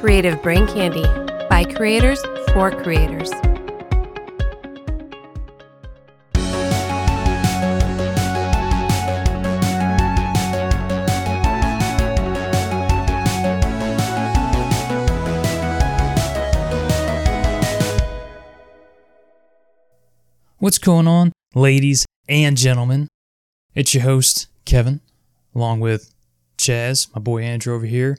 Creative Brain Candy by creators for creators. What's going on, ladies and gentlemen? It's your host, Kevin, along with Chaz, my boy Andrew over here,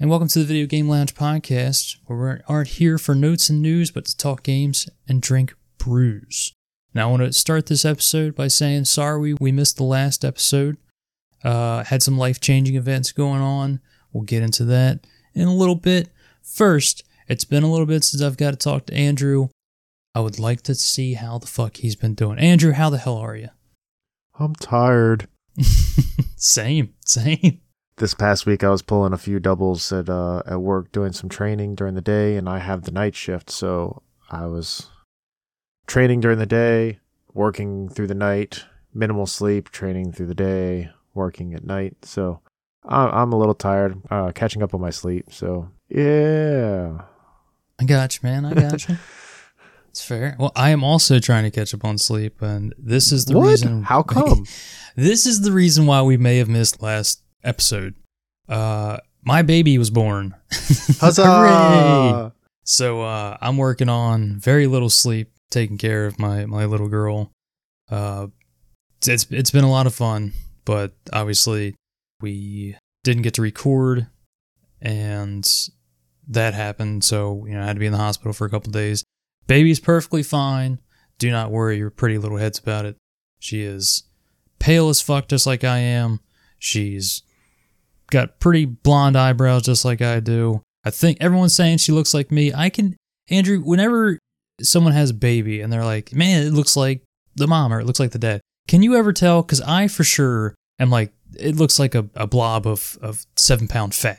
and welcome to the Video Game Lounge podcast, where we aren't here for notes and news, but to talk games and drink brews. Now, I want to start this episode by saying sorry we missed the last episode. Uh, had some life changing events going on. We'll get into that in a little bit. First, it's been a little bit since I've got to talk to Andrew. I would like to see how the fuck he's been doing. Andrew, how the hell are you? I'm tired. Same, same. This past week, I was pulling a few doubles at uh, at work, doing some training during the day, and I have the night shift, so I was training during the day, working through the night, minimal sleep, training through the day, working at night. So I- I'm a little tired, uh, catching up on my sleep. So yeah, I got you, man. I got you. It's fair. Well, I am also trying to catch up on sleep, and this is the what? reason. How come? this is the reason why we may have missed last episode. Uh, my baby was born. Huzzah! So uh, I'm working on very little sleep, taking care of my my little girl. Uh, it's it's been a lot of fun, but obviously we didn't get to record, and that happened. So you know I had to be in the hospital for a couple days. Baby's perfectly fine. Do not worry your pretty little heads about it. She is pale as fuck, just like I am. She's got pretty blonde eyebrows, just like I do. I think everyone's saying she looks like me. I can, Andrew, whenever someone has a baby and they're like, man, it looks like the mom or it looks like the dad. Can you ever tell? Because I for sure am like, it looks like a, a blob of, of seven pound fat.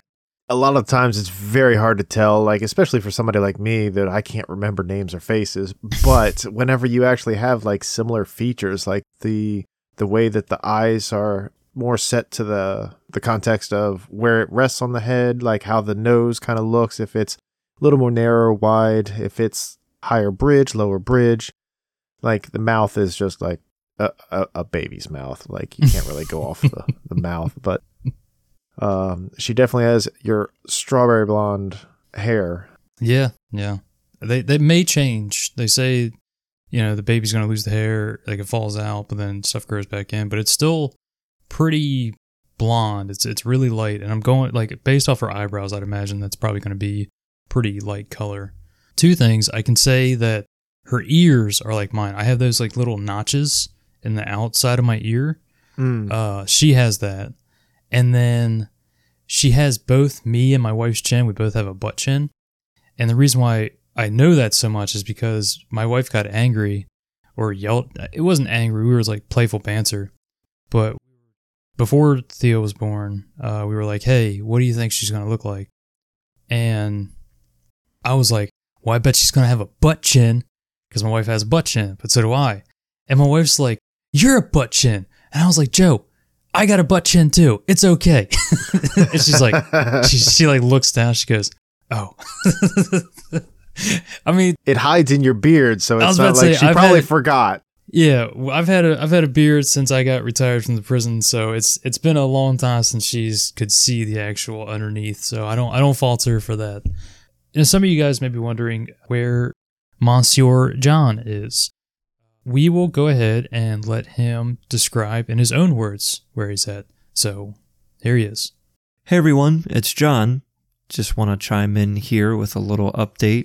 a lot of times it's very hard to tell, like especially for somebody like me that I can't remember names or faces. But whenever you actually have like similar features, like the the way that the eyes are more set to the the context of where it rests on the head, like how the nose kind of looks, if it's a little more narrow, wide, if it's higher bridge, lower bridge, like the mouth is just like a, a, a baby's mouth. Like you can't really go off the, the mouth, but um, she definitely has your strawberry blonde hair. Yeah, yeah. They they may change. They say, you know, the baby's gonna lose the hair, like it falls out, but then stuff grows back in. But it's still pretty blonde. It's it's really light, and I'm going like based off her eyebrows, I'd imagine that's probably gonna be pretty light color. Two things I can say that her ears are like mine. I have those like little notches in the outside of my ear. Mm. Uh, she has that, and then she has both me and my wife's chin. We both have a butt chin, and the reason why I know that so much is because my wife got angry or yelled. It wasn't angry. We were like playful banter, but before Theo was born, uh, we were like, "Hey, what do you think she's gonna look like?" And I was like, "Well, I bet she's gonna have a butt chin because my wife has a butt chin, but so do I." And my wife's like, "You're a butt chin," and I was like, "Joe, I got a butt chin too. It's okay." and she's like, she she like looks down. She goes, "Oh." I mean, it hides in your beard, so it's not like say, she I've probably had- forgot. Yeah, I've had a I've had a beard since I got retired from the prison, so it's it's been a long time since she's could see the actual underneath. So I don't I don't fault her for that. Know, some of you guys may be wondering where Monsieur John is. We will go ahead and let him describe in his own words where he's at. So here he is. Hey everyone, it's John. Just want to chime in here with a little update.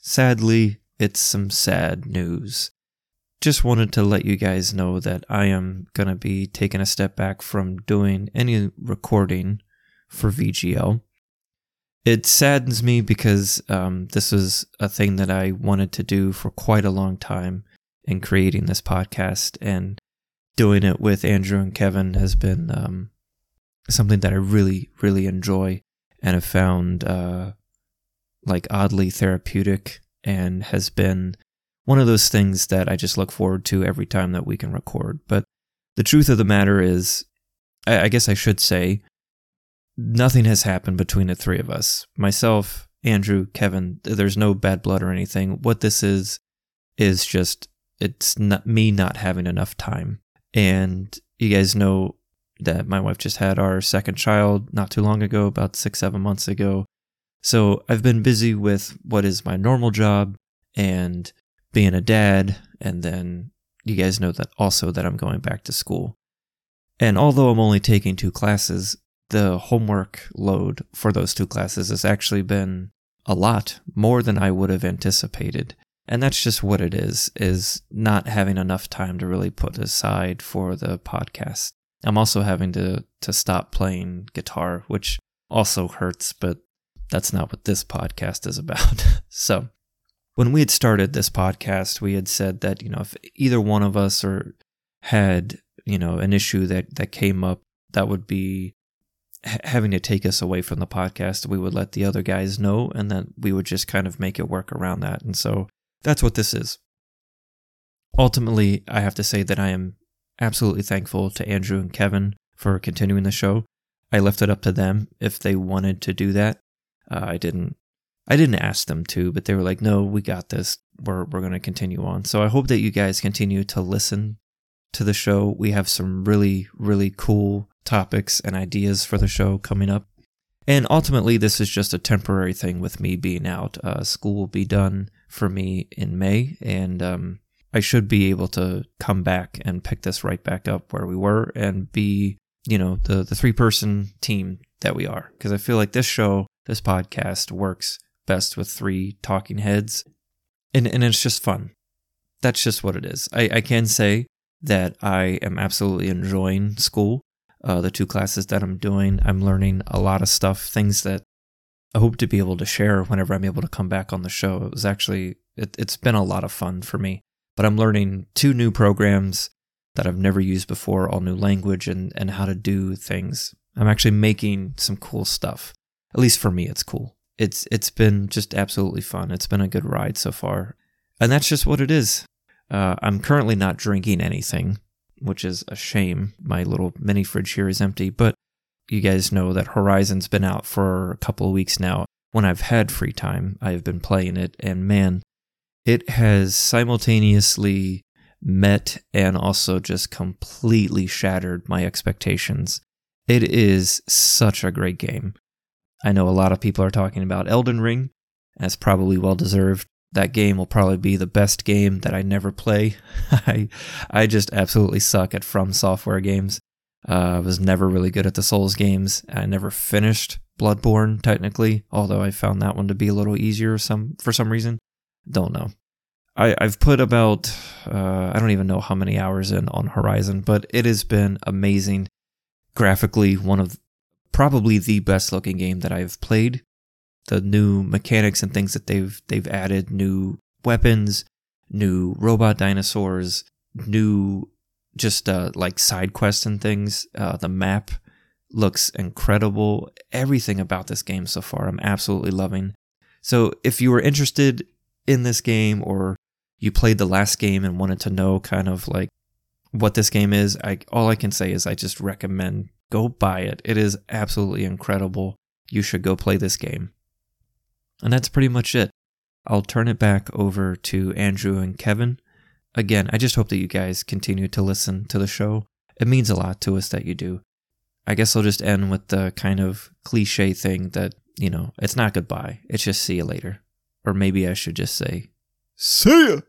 Sadly, it's some sad news. Just wanted to let you guys know that I am going to be taking a step back from doing any recording for VGL. It saddens me because um, this is a thing that I wanted to do for quite a long time in creating this podcast, and doing it with Andrew and Kevin has been um, something that I really, really enjoy and have found uh, like oddly therapeutic and has been one of those things that I just look forward to every time that we can record. But the truth of the matter is, I, I guess I should say, nothing has happened between the three of us. Myself Andrew, Kevin, there's no bad blood or anything. What this is, is just, it's not me not having enough time. And you guys know that my wife just had our second child not too long ago, about six, seven months ago. So I've been busy with what is my normal job and being a dad. And then you guys know that also that I'm going back to school. And although I'm only taking two classes, the homework load for those two classes has actually been a lot more than I would have anticipated. And that's just what it is, is not having enough time to really put aside for the podcast. I'm also having to, to stop playing guitar, which also hurts, but that's not what this podcast is about. so when we had started this podcast, we had said that, you know, if either one of us or had, you know, an issue that, that came up that would be having to take us away from the podcast, we would let the other guys know and then we would just kind of make it work around that. And so that's what this is. Ultimately, I have to say that I am absolutely thankful to Andrew and Kevin for continuing the show. I left it up to them if they wanted to do that. Uh, I didn't. I didn't ask them to, but they were like, "No, we got this. We're we're going to continue on." So I hope that you guys continue to listen to the show. We have some really really cool topics and ideas for the show coming up. And ultimately, this is just a temporary thing with me being out. Uh, school will be done for me in May, and um, I should be able to come back and pick this right back up where we were and be, you know, the, the three person team that we are. Because I feel like this show, this podcast works best with three talking heads, and, and it's just fun. That's just what it is. I, I can say that I am absolutely enjoying school uh, the two classes that I'm doing. I'm learning a lot of stuff, things that I hope to be able to share whenever I'm able to come back on the show. It was actually, it, it's been a lot of fun for me. But I'm learning two new programs that I've never used before, all new language and, and how to do things. I'm actually making some cool stuff. At least for me, it's cool. It's it's been just absolutely fun. It's been a good ride so far, and that's just what it is. Uh, I'm currently not drinking anything which is a shame. My little mini fridge here is empty, but you guys know that Horizon's been out for a couple of weeks now. When I've had free time, I've been playing it, and man, it has simultaneously met and also just completely shattered my expectations. It is such a great game. I know a lot of people are talking about Elden Ring, as probably well deserved that game will probably be the best game that I never play. I I just absolutely suck at From Software games. Uh, I was never really good at the Souls games. I never finished Bloodborne technically, although I found that one to be a little easier some for some reason. Don't know. I, I've put about uh, I don't even know how many hours in on Horizon, but it has been amazing. Graphically, one of probably the best looking game that I've played. The new mechanics and things that they've they've added new weapons new robot dinosaurs new just uh, like side quests and things. Uh, the map looks incredible. Everything about this game so far i'm absolutely loving. So if you were interested in this game or you played the last game and wanted to know kind of like what this game is I all I can say is I just recommend go buy it. It is absolutely incredible. You should go play this game. And that's pretty much it. I'll turn it back over to Andrew and Kevin. Again, I just hope that you guys continue to listen to the show. It means a lot to us that you do. I guess I'll just end with the kind of cliche thing that, you know, it's not goodbye. It's just see you later. Or maybe I should just say, see ya.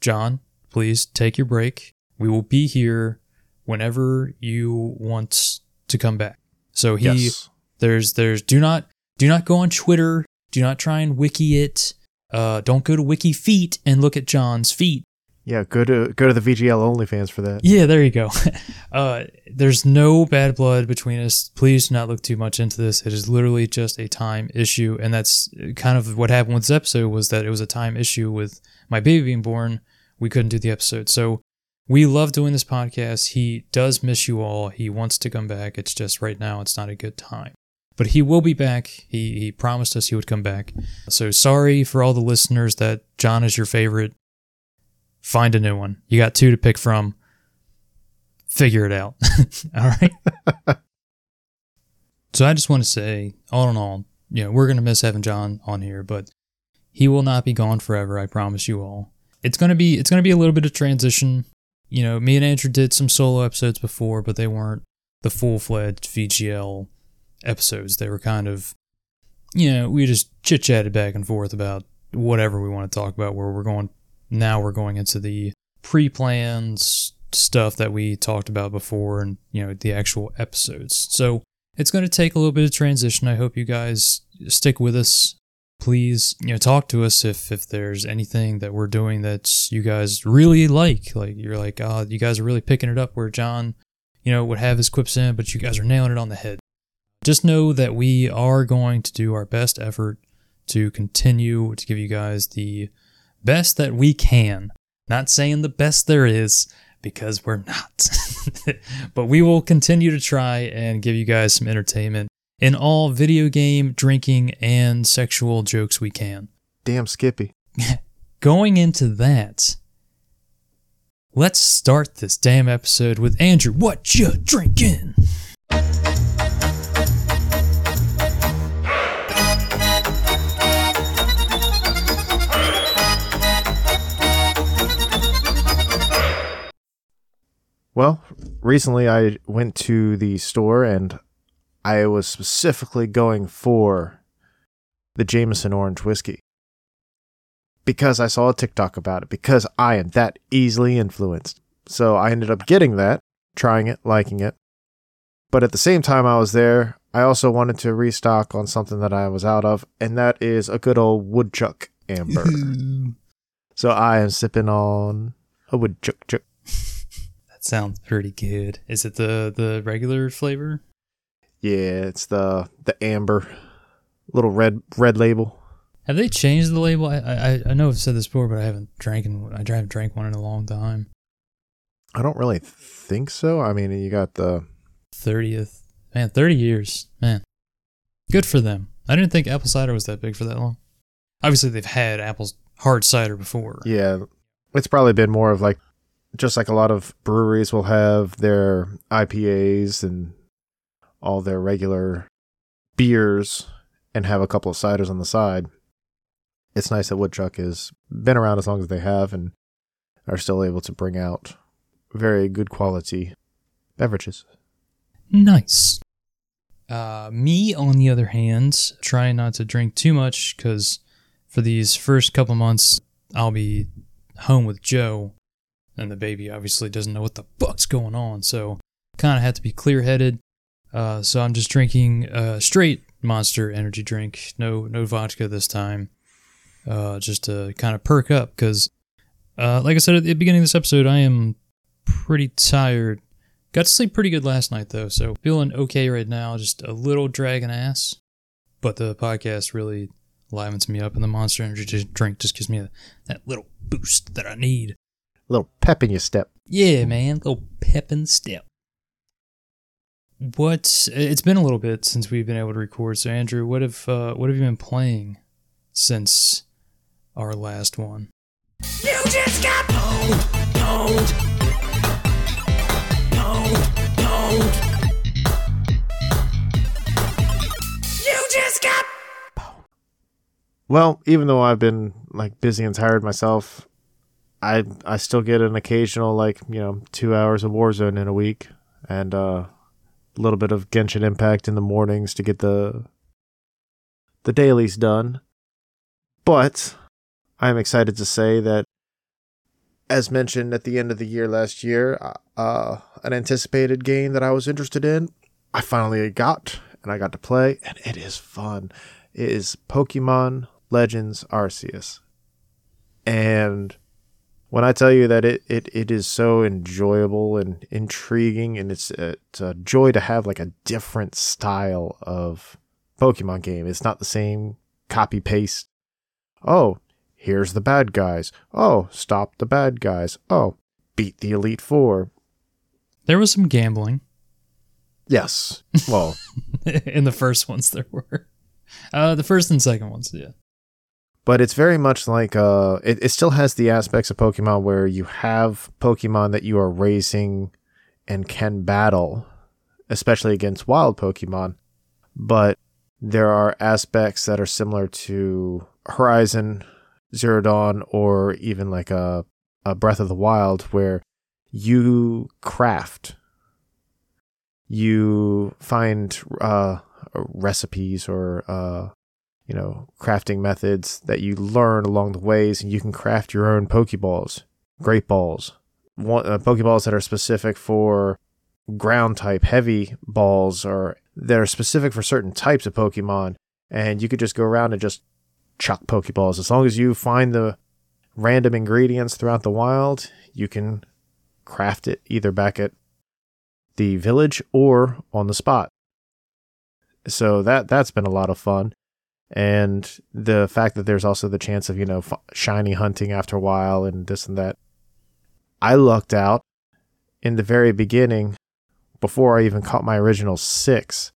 John, please take your break. We will be here whenever you want to come back. So he Yes. there's there's do not do not go on Twitter. Do not try and wiki it. Uh, don't go to Wiki Feet and look at John's feet. Yeah, go to go to the VGL OnlyFans for that. Yeah, there you go. uh, there's no bad blood between us. Please do not look too much into this. It is literally just a time issue, and that's kind of what happened with this episode. Was that it was a time issue with my baby being born. We couldn't do the episode, so we love doing this podcast. He does miss you all. He wants to come back. It's just right now it's not a good time. But he will be back. He he promised us he would come back. So sorry for all the listeners that John is your favorite. Find a new one. You got two to pick from. Figure it out. all right. so I just want to say, all in all, you know, we're going to miss having John on here, but he will not be gone forever. I promise you all. It's going to be, it's going to be a little bit of transition. You know, me and Andrew did some solo episodes before, but they weren't the full fledged VGL episodes. They were kind of, you know, we just chit chatted back and forth about whatever we want to talk about. Where we're going now, we're going into the pre plans stuff that we talked about before, and you know, the actual episodes. So it's going to take a little bit of transition. I hope you guys stick with us. Please, you know, talk to us if if there's anything that we're doing that you guys really like. Like you're like, oh, you guys are really picking it up where John, you know, would have his quips in, but you guys are nailing it on the head. Just know that we are going to do our best effort to continue to give you guys the best that we can. Not saying the best there is, because we're not. but we will continue to try and give you guys some entertainment in all video game, drinking, and sexual jokes we can. Damn Skippy. Going into that, let's start this damn episode with Andrew. What you drinking? Well, recently I went to the store and I was specifically going for the Jameson Orange Whiskey. Because I saw a TikTok about it, because I am that easily influenced. So I ended up getting that, trying it, liking it. But at the same time I was there, I also wanted to restock on something that I was out of, and that is a good old woodchuck amber. so I am sipping on a woodchuck chuck. That sounds pretty good. Is it the the regular flavor? Yeah, it's the the amber little red red label. Have they changed the label? I I, I know I've said this before, but I haven't drank in, I haven't drank one in a long time. I don't really think so. I mean, you got the Thirtieth man, thirty years man. Good for them. I didn't think apple cider was that big for that long. Obviously, they've had apples hard cider before. yeah. It's probably been more of like just like a lot of breweries will have their IPAs and all their regular beers and have a couple of ciders on the side. It's nice that Woodchuck has been around as long as they have and are still able to bring out very good quality beverages. Nice. Uh, me, on the other hand, try not to drink too much because for these first couple months, I'll be home with Joe, and the baby obviously doesn't know what the fuck's going on. So, kind of have to be clear headed. Uh, so I'm just drinking a straight Monster energy drink, no no vodka this time, uh, just to kind of perk up because, uh, like I said at the beginning of this episode, I am pretty tired. Got to sleep pretty good last night though, so feeling okay right now. Just a little dragging ass, but the podcast really livens me up, and the Monster Energy drink just gives me a, that little boost that I need. A little pep in your step. Yeah, man, A little pep in step. What? It's been a little bit since we've been able to record. So, Andrew, what have uh, what have you been playing since our last one? You just got pwned, pwned, pwned, pwned. You just got Pwned. Well, even though I've been like busy and tired myself, I I still get an occasional like you know two hours of Warzone in a week, and uh, a little bit of Genshin Impact in the mornings to get the the dailies done. But I'm excited to say that, as mentioned at the end of the year last year, uh, an anticipated game that I was interested in, I finally got and I got to play, and it is fun. It is Pokemon Legends Arceus. And when I tell you that it, it, it is so enjoyable and intriguing, and it's, it's a joy to have like a different style of Pokemon game. It's not the same copy paste. Oh, here's the bad guys. Oh, stop the bad guys. Oh, beat the Elite Four. There was some gambling Yes. Well, in the first ones. There were, uh, the first and second ones. Yeah. But it's very much like uh it, it still has the aspects of pokemon where you have pokemon that you are raising and can battle especially against wild pokemon but there are aspects that are similar to Horizon Zero Dawn or even like a, a Breath of the Wild where you craft. You find uh, recipes or uh, you know crafting methods that you learn along the ways, and you can craft your own Pokeballs, Great Balls, one, uh, Pokeballs that are specific for ground type, heavy balls, or that are specific for certain types of Pokemon, and you could just go around and just chuck Pokeballs as long as you find the random ingredients throughout the wild. You can craft it either back at the village or on the spot. So that that's been a lot of fun, and the fact that there's also the chance of you know f- shiny hunting after a while and this and that. I lucked out in the very beginning, before I even caught my original six.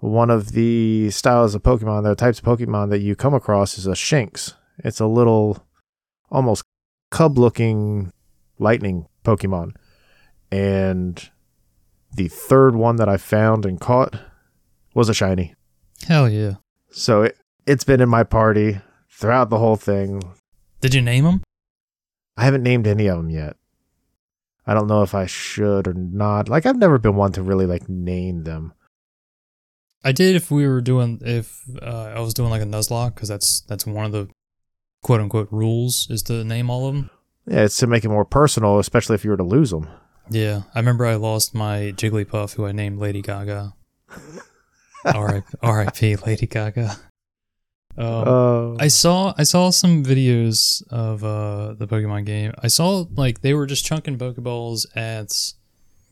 One of the styles of Pokemon, the types of Pokemon that you come across is a Shinx. It's a little, almost cub-looking lightning Pokemon, and the third one that I found and caught was a shiny. Hell yeah. So it, it's been in my party throughout the whole thing. Did you name them? I haven't named any of them yet. I don't know if I should or not. Like I've never been one to really like name them. I did if we were doing if uh, I was doing like a Nuzlocke because that's that's one of the quote unquote rules is to name all of them. Yeah, it's to make it more personal, especially if you were to lose them. Yeah, I remember I lost my Jigglypuff, who I named Lady Gaga. R.I.P. R.I.P. Lady Gaga. Um, Uh, I saw I saw some videos of uh, the Pokemon game. I saw like they were just chunking Pokeballs at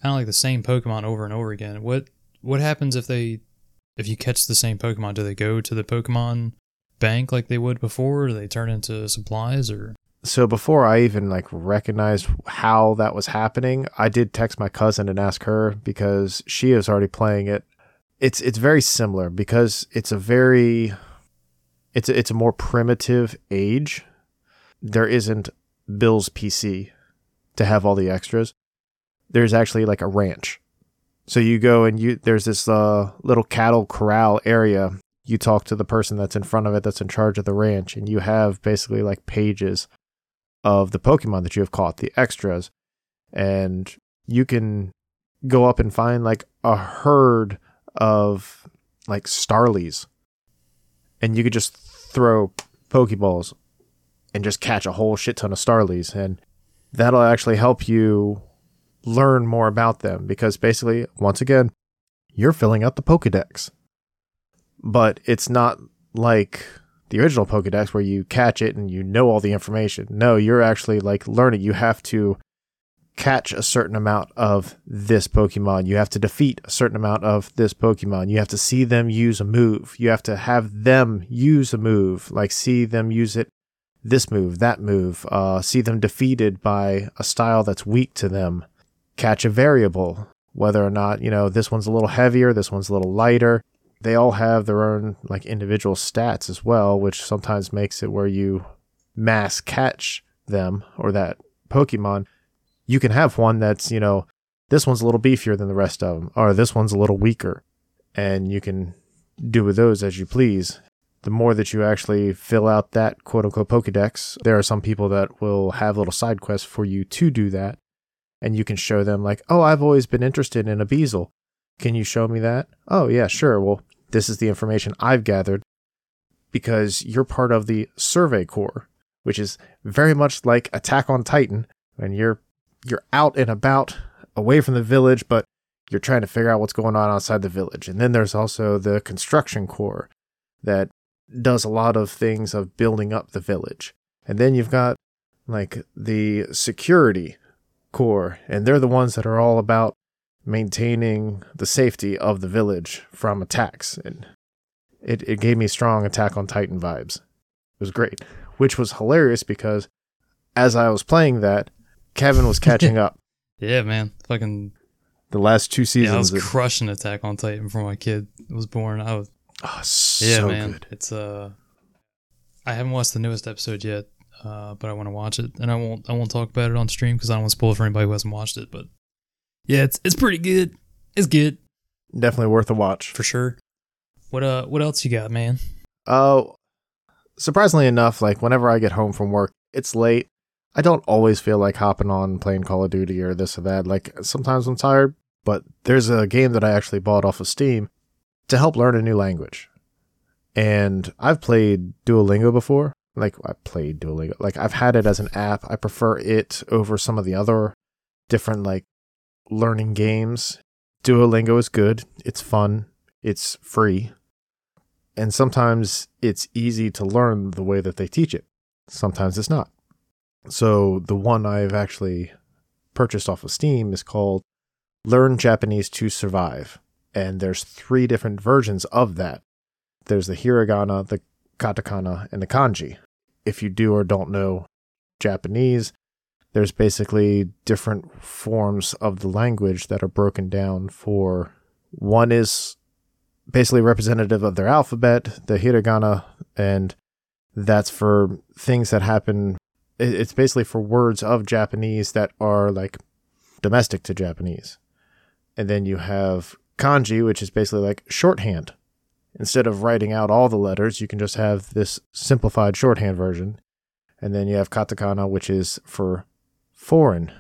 kind of like the same Pokemon over and over again. What what happens if they if you catch the same Pokemon? Do they go to the Pokemon bank like they would before? Do they turn into supplies or? so before I even like recognized how that was happening, I did text my cousin and ask her because she is already playing it. It's it's very similar because it's a very it's a, it's a more primitive age. There isn't Bill's PC to have all the extras. There's actually like a ranch. So you go and you there's this uh, little cattle corral area. You talk to the person that's in front of it that's in charge of the ranch and you have basically like pages of the Pokemon that you have caught, the extras, and you can go up and find like a herd of like Starlies, and you could just throw Pokeballs and just catch a whole shit ton of Starlies, and that'll actually help you learn more about them because basically, once again, you're filling out the Pokedex, but it's not like the original Pokedex where you catch it and you know all the information. No, you're actually like learning. You have to catch a certain amount of this Pokemon. You have to defeat a certain amount of this Pokemon. You have to see them use a move. You have to have them use a move, like see them use it this move, that move, uh, see them defeated by a style that's weak to them. Catch a variable, whether or not, you know, this one's a little heavier, this one's a little lighter they all have their own like individual stats as well, which sometimes makes it where you mass catch them or that Pokemon. You can have one that's, you know, this one's a little beefier than the rest of them, or this one's a little weaker. And you can do with those as you please. The more that you actually fill out that quote unquote Pokedex, there are some people that will have little side quests for you to do that. And you can show them, like, oh, I've always been interested in a Buizel. Can you show me that? Oh, yeah, sure. Well, this is the information I've gathered because you're part of the Survey Corps, which is very much like Attack on Titan, and you're you're out and about away from the village, but you're trying to figure out what's going on outside the village. And then there's also the Construction Corps that does a lot of things of building up the village. And then you've got like the Security Corps, and they're the ones that are all about maintaining the safety of the village from attacks. And it, it gave me strong Attack on Titan vibes. It was great, which was hilarious because as I was playing that, Kevin was catching up. Yeah, man. Fucking The last two seasons. yeah, I was crushing Attack on Titan before my kid was born. I was oh, so yeah, man. good. It's uh, I haven't watched the newest episode yet, uh, but I want to watch it, and I won't I won't talk about it on stream because I don't want to spoil it for anybody who hasn't watched it. But yeah, it's it's pretty good. It's good Definitely worth a watch. for sure. What uh what else you got, man? Oh, surprisingly enough, like whenever I get home from work, it's late. I don't always feel like hopping on playing Call of Duty or this or that. Like sometimes I'm tired, but there's a game that I actually bought off of Steam to help learn a new language. And I've played Duolingo before. Like I played Duolingo. Like I've had it as an app. I prefer it over some of the other different like learning games. Duolingo is good. It's fun. It's free. And sometimes it's easy to learn the way that they teach it. Sometimes it's not. So the one I've actually purchased off of Steam is called Learn Japanese to Survive. And there's three different versions of that. There's the hiragana, the katakana, and the kanji. If you do or don't know Japanese, there's basically different forms of the language that are broken down for one is basically representative of their alphabet, the hiragana, and that's for things that happen. It- It's basically for words of Japanese that are like domestic to Japanese. And then you have kanji, which is basically like shorthand. Instead of writing out all the letters, you can just have this simplified shorthand version. And then you have katakana, which is for foreign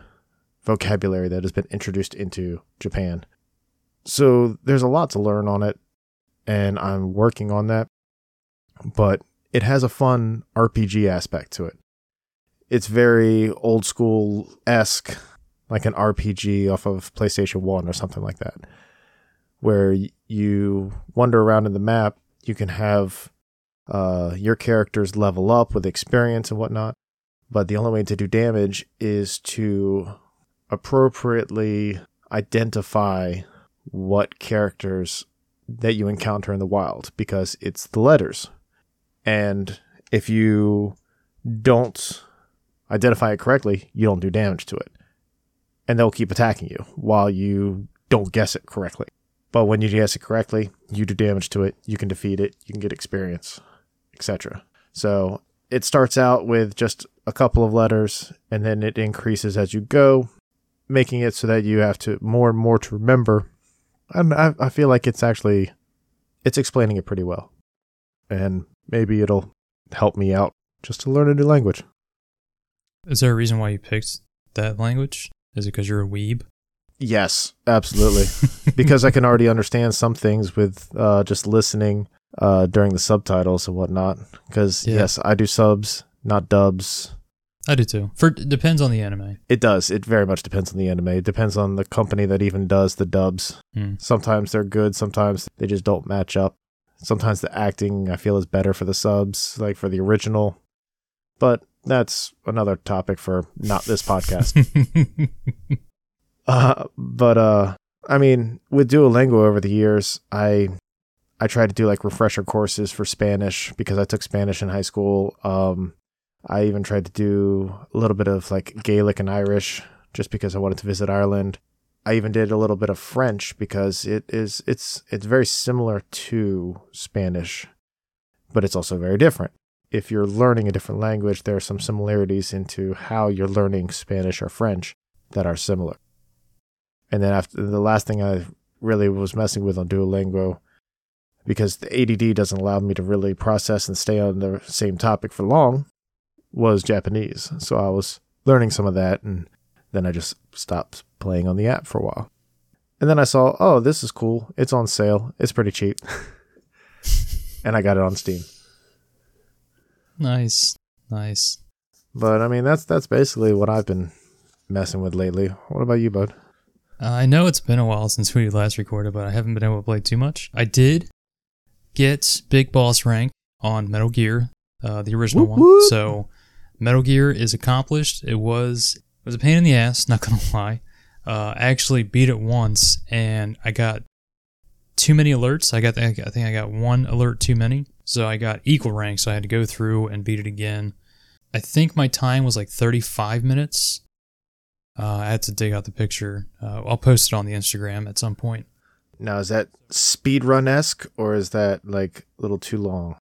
vocabulary that has been introduced into Japan. So there's a lot to learn on it, and I'm working on that. But it has a fun RPG aspect to it. It's very old school esque, like an RPG off of PlayStation 1 or something like that, where you wander around in the map. You can have uh, your characters level up with experience and whatnot, but the only way to do damage is to appropriately identify what characters that you encounter in the wild because it's the letters. And if you don't identify it correctly, you don't do damage to it. And they'll keep attacking you while you don't guess it correctly. But when you guess it correctly, you do damage to it, you can defeat it, you can get experience, etc. So it starts out with just a couple of letters and then it increases as you go, making it so that you have to more and more to remember. And I, I feel like it's actually it's explaining it pretty well. And maybe it'll help me out just to learn a new language. Is there a reason why you picked that language? Is it because you're a weeb? Yes, absolutely. because I can already understand some things with uh, just listening uh, during the subtitles and whatnot. Because Yeah. yes, I do subs, not dubs. I do too. For depends on the anime. It does. It very much depends on the anime. It depends on the company that even does the dubs. Hmm. Sometimes they're good. Sometimes they just don't match up. Sometimes the acting I feel is better for the subs, like for the original. But that's another topic for not this podcast. Uh, but uh, I mean, with Duolingo over the years, I I tried to do like refresher courses for Spanish because I took Spanish in high school. Um, I even tried to do a little bit of like Gaelic and Irish just because I wanted to visit Ireland. I even did a little bit of French because it is it's it's very similar to Spanish, but it's also very different. If you're learning a different language, there are some similarities into how you're learning Spanish or French that are similar. And then after the last thing I really was messing with on Duolingo, because the ADD doesn't allow me to really process and stay on the same topic for long, was Japanese. So I was learning some of that, and then I just stopped playing on the app for a while. And then I saw, oh, this is cool. It's on sale. It's pretty cheap. and I got it on Steam. Nice, nice. But I mean, that's that's basically what I've been messing with lately. What about you, bud? Uh, I know it's been a while since we last recorded, but I haven't been able to play too much. I did get Big Boss rank on Metal Gear, uh, the original Whoop, one. So Metal Gear is accomplished. It was it was a pain in the ass, not gonna lie. Uh, I actually beat it once, and I got too many alerts. I got I think I got one alert too many, so I got equal rank. So I had to go through and beat it again. I think my time was like 35 minutes. Uh, I had to dig out the picture. Uh, I'll post it on the Instagram at some point. Now, is that speedrun esque or is that like a little too long?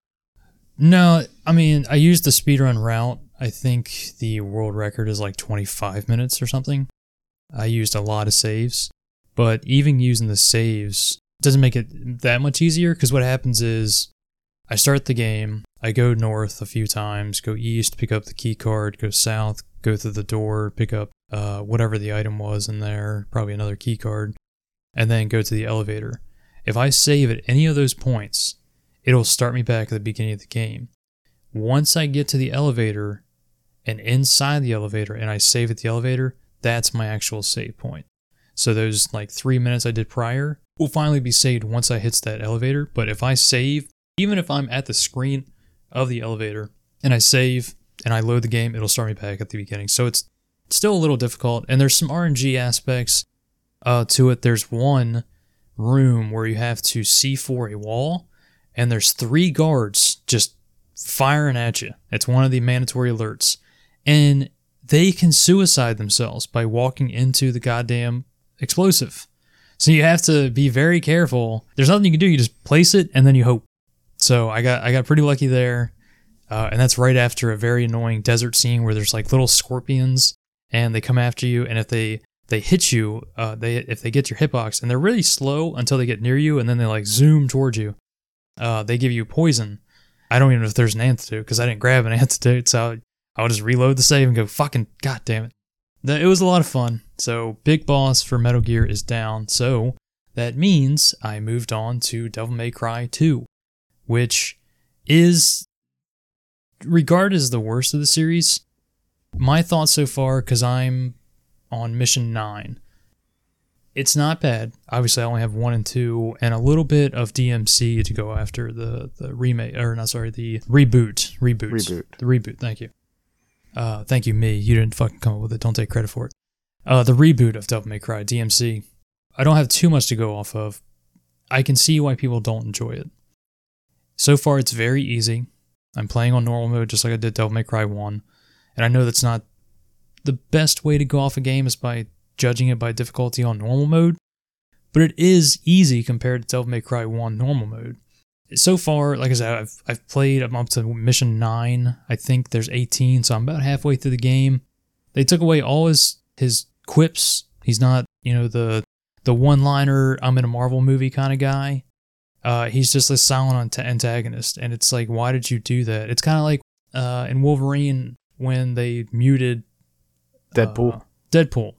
No, I mean I used the speedrun route. I think the world record is like 25 minutes or something. I used a lot of saves, but even using the saves, doesn't make it that much easier because what happens is I start the game, I go north a few times, go east, pick up the key card, go south, go through the door, pick up uh, whatever the item was in there, probably another key card, and then go to the elevator. If I save at any of those points, it'll start me back at the beginning of the game. Once I get to the elevator and inside the elevator and I save at the elevator, that's my actual save point. So those like three minutes I did prior will finally be saved once I hits that elevator. But if I save, even if I'm at the screen of the elevator and I save and I load the game, it'll start me back at the beginning. So it's still a little difficult. And there's some RNG aspects uh, to it. There's one room where you have to C4 a wall, and there's three guards just firing at you. It's one of the mandatory alerts. And they can suicide themselves by walking into the goddamn explosive. So you have to be very careful. There's nothing you can do. You just place it and then you hope. So I got I got pretty lucky there. Uh, and that's right after a very annoying desert scene where there's like little scorpions and they come after you. And if they they hit you uh, they if they get your hitbox and they're really slow until they get near you and then they like zoom towards you uh, they give you poison. I don't even know if there's an antidote because i didn't grab an antidote. So I'll just reload the save and go fucking god damn it it was a lot of fun. So big boss for metal gear is down. So that means i moved on to devil may cry 2 which is regarded as the worst of the series my thoughts so far because i'm on mission 9 it's not bad. Obviously i only have 1 and 2 and a little bit of dmc to go after the the remake or not sorry the reboot reboot. Reboot. the reboot thank you. Uh thank you me. You didn't fucking come up with it. Don't take credit for it. Uh the reboot of devil may cry dmc i don't have too much to go off of. I can see why people don't enjoy it so far it's very easy i'm playing on normal mode just like i did devil may cry 1 and i know that's not the best way to go off a game is by judging it by difficulty on normal mode, but it is easy compared to Devil May Cry 1 normal mode. So far, like I said, I've, I've played, I'm up to mission 9. I think there's 18, so I'm about halfway through the game. They took away all his, his quips. He's not, you know, the the one liner, I'm in a Marvel movie kind of guy. Uh, he's just a silent antagonist. And it's like, why did you do that? It's kind of like uh, in Wolverine when they muted Deadpool. uh, Deadpool.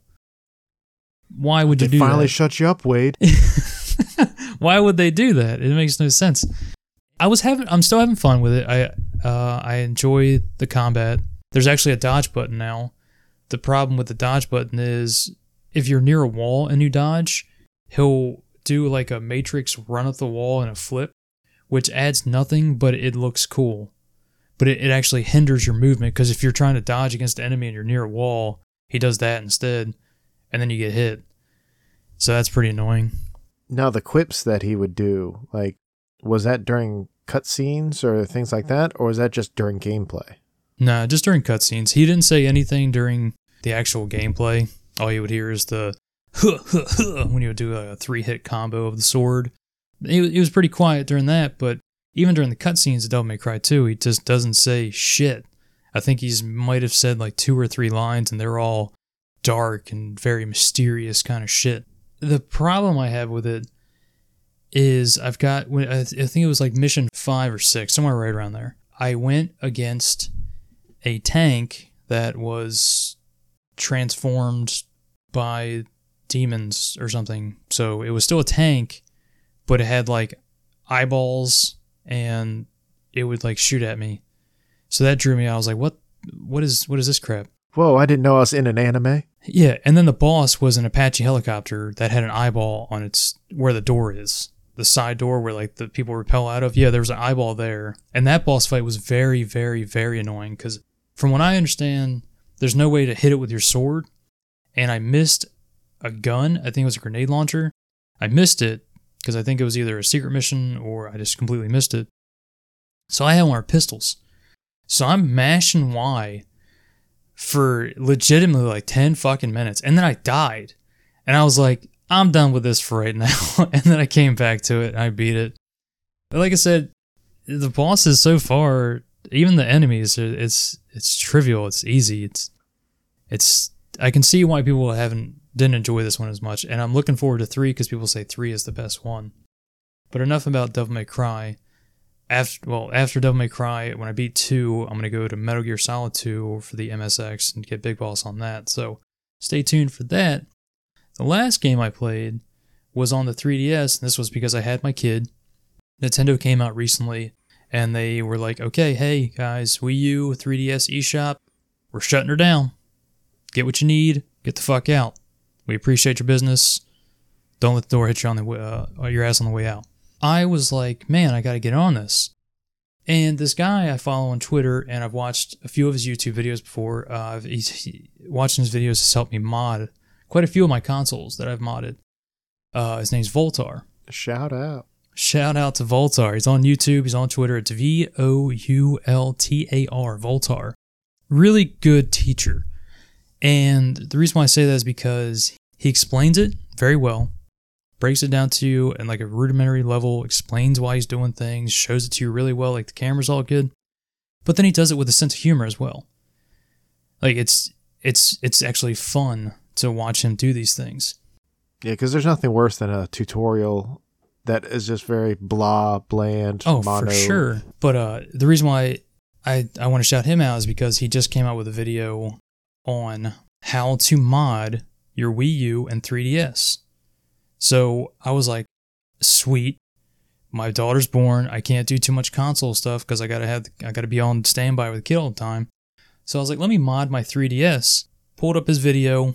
Why would you they do finally that? shut you up, Wade. Why would they do that? It makes no sense. I was having, I'm still having fun with it. I, uh, I enjoy the combat. There's actually a dodge button now. The problem with the dodge button is if you're near a wall and you dodge, he'll do like a matrix run up the wall and a flip, which adds nothing, but it looks cool. But it, it actually hinders your movement because if you're trying to dodge against an enemy and you're near a wall, he does that instead, and then you get hit. So that's pretty annoying. now the quips that he would do, like, was that during cutscenes or things like that, or was that just during gameplay? Nah, just during cutscenes. He didn't say anything during the actual gameplay. All you would hear is the huh, huh, huh, when you would do a three hit combo of the sword. It, it was pretty quiet during that, but even during the cutscenes of Devil May Cry 2, he just doesn't say shit. I think he's might have said like two or three lines, and they're all dark and very mysterious kind of shit. The problem I have with it is I've got I think it was like mission five or six, somewhere right around there. I went against a tank that was transformed by demons or something. So it was still a tank, but it had like eyeballs and it would like shoot at me. So that drew me. I was like, what? What is what is this crap? Whoa, I didn't know I was in an anime. Yeah, and then the boss was an Apache helicopter that had an eyeball on its where the door is. The side door where like the people repel out of. Yeah, there was an eyeball there. And that boss fight was very, very, very annoying because from what I understand, there's no way to hit it with your sword. And I missed a gun. I think it was a grenade launcher. I missed it because I think it was either a secret mission or I just completely missed it. So I had one of pistols. So I'm mashing Y for legitimately like 10 fucking minutes. And then I died. And I was like, I'm done with this for right now. and then I came back to it and I beat it. But like I said, the bosses so far, even the enemies, it's it's trivial. It's easy. It's it's I can see why people haven't didn't enjoy this one as much. And I'm looking forward to three because people say three is the best one. But enough about Devil May Cry. After well, after Devil May Cry, when I beat two, I'm gonna go to Metal Gear Solid 2 for the MSX and get Big Boss on that. So stay tuned for that. The last game I played was on the 3DS, and this was because I had my kid. Nintendo came out recently, and they were like, "Okay, hey guys, Wii U, 3DS eShop, we're shutting her down. Get what you need, get the fuck out. We appreciate your business. Don't let the door hit you on the uh, your ass on the way out." I was like, "Man, I got to get on this." And this guy I follow on Twitter, and I've watched a few of his YouTube videos before. Uh, he's, he, watching his videos has helped me mod quite a few of my consoles that I've modded. Uh, his name's Voultar. Shout out. Shout out to Voultar. He's on YouTube. He's on Twitter. It's V O U L T A R. Voultar. Really good teacher. And the reason why I say that is because he explains it very well, breaks it down to you in like a rudimentary level, explains why he's doing things, shows it to you really well, like the camera's all good. But then he does it with a sense of humor as well. Like it's it's it's actually fun to watch him do these things. Yeah, because there's nothing worse than a tutorial that is just very blah, bland, Oh, mono. for sure. But uh, the reason why I, I want to shout him out is because he just came out with a video on how to mod your Wii U and 3DS. So I was like, sweet. My daughter's born. I can't do too much console stuff because I gotta have I gotta be on standby with the kid all the time. So I was like, let me mod my 3DS. Pulled up his video.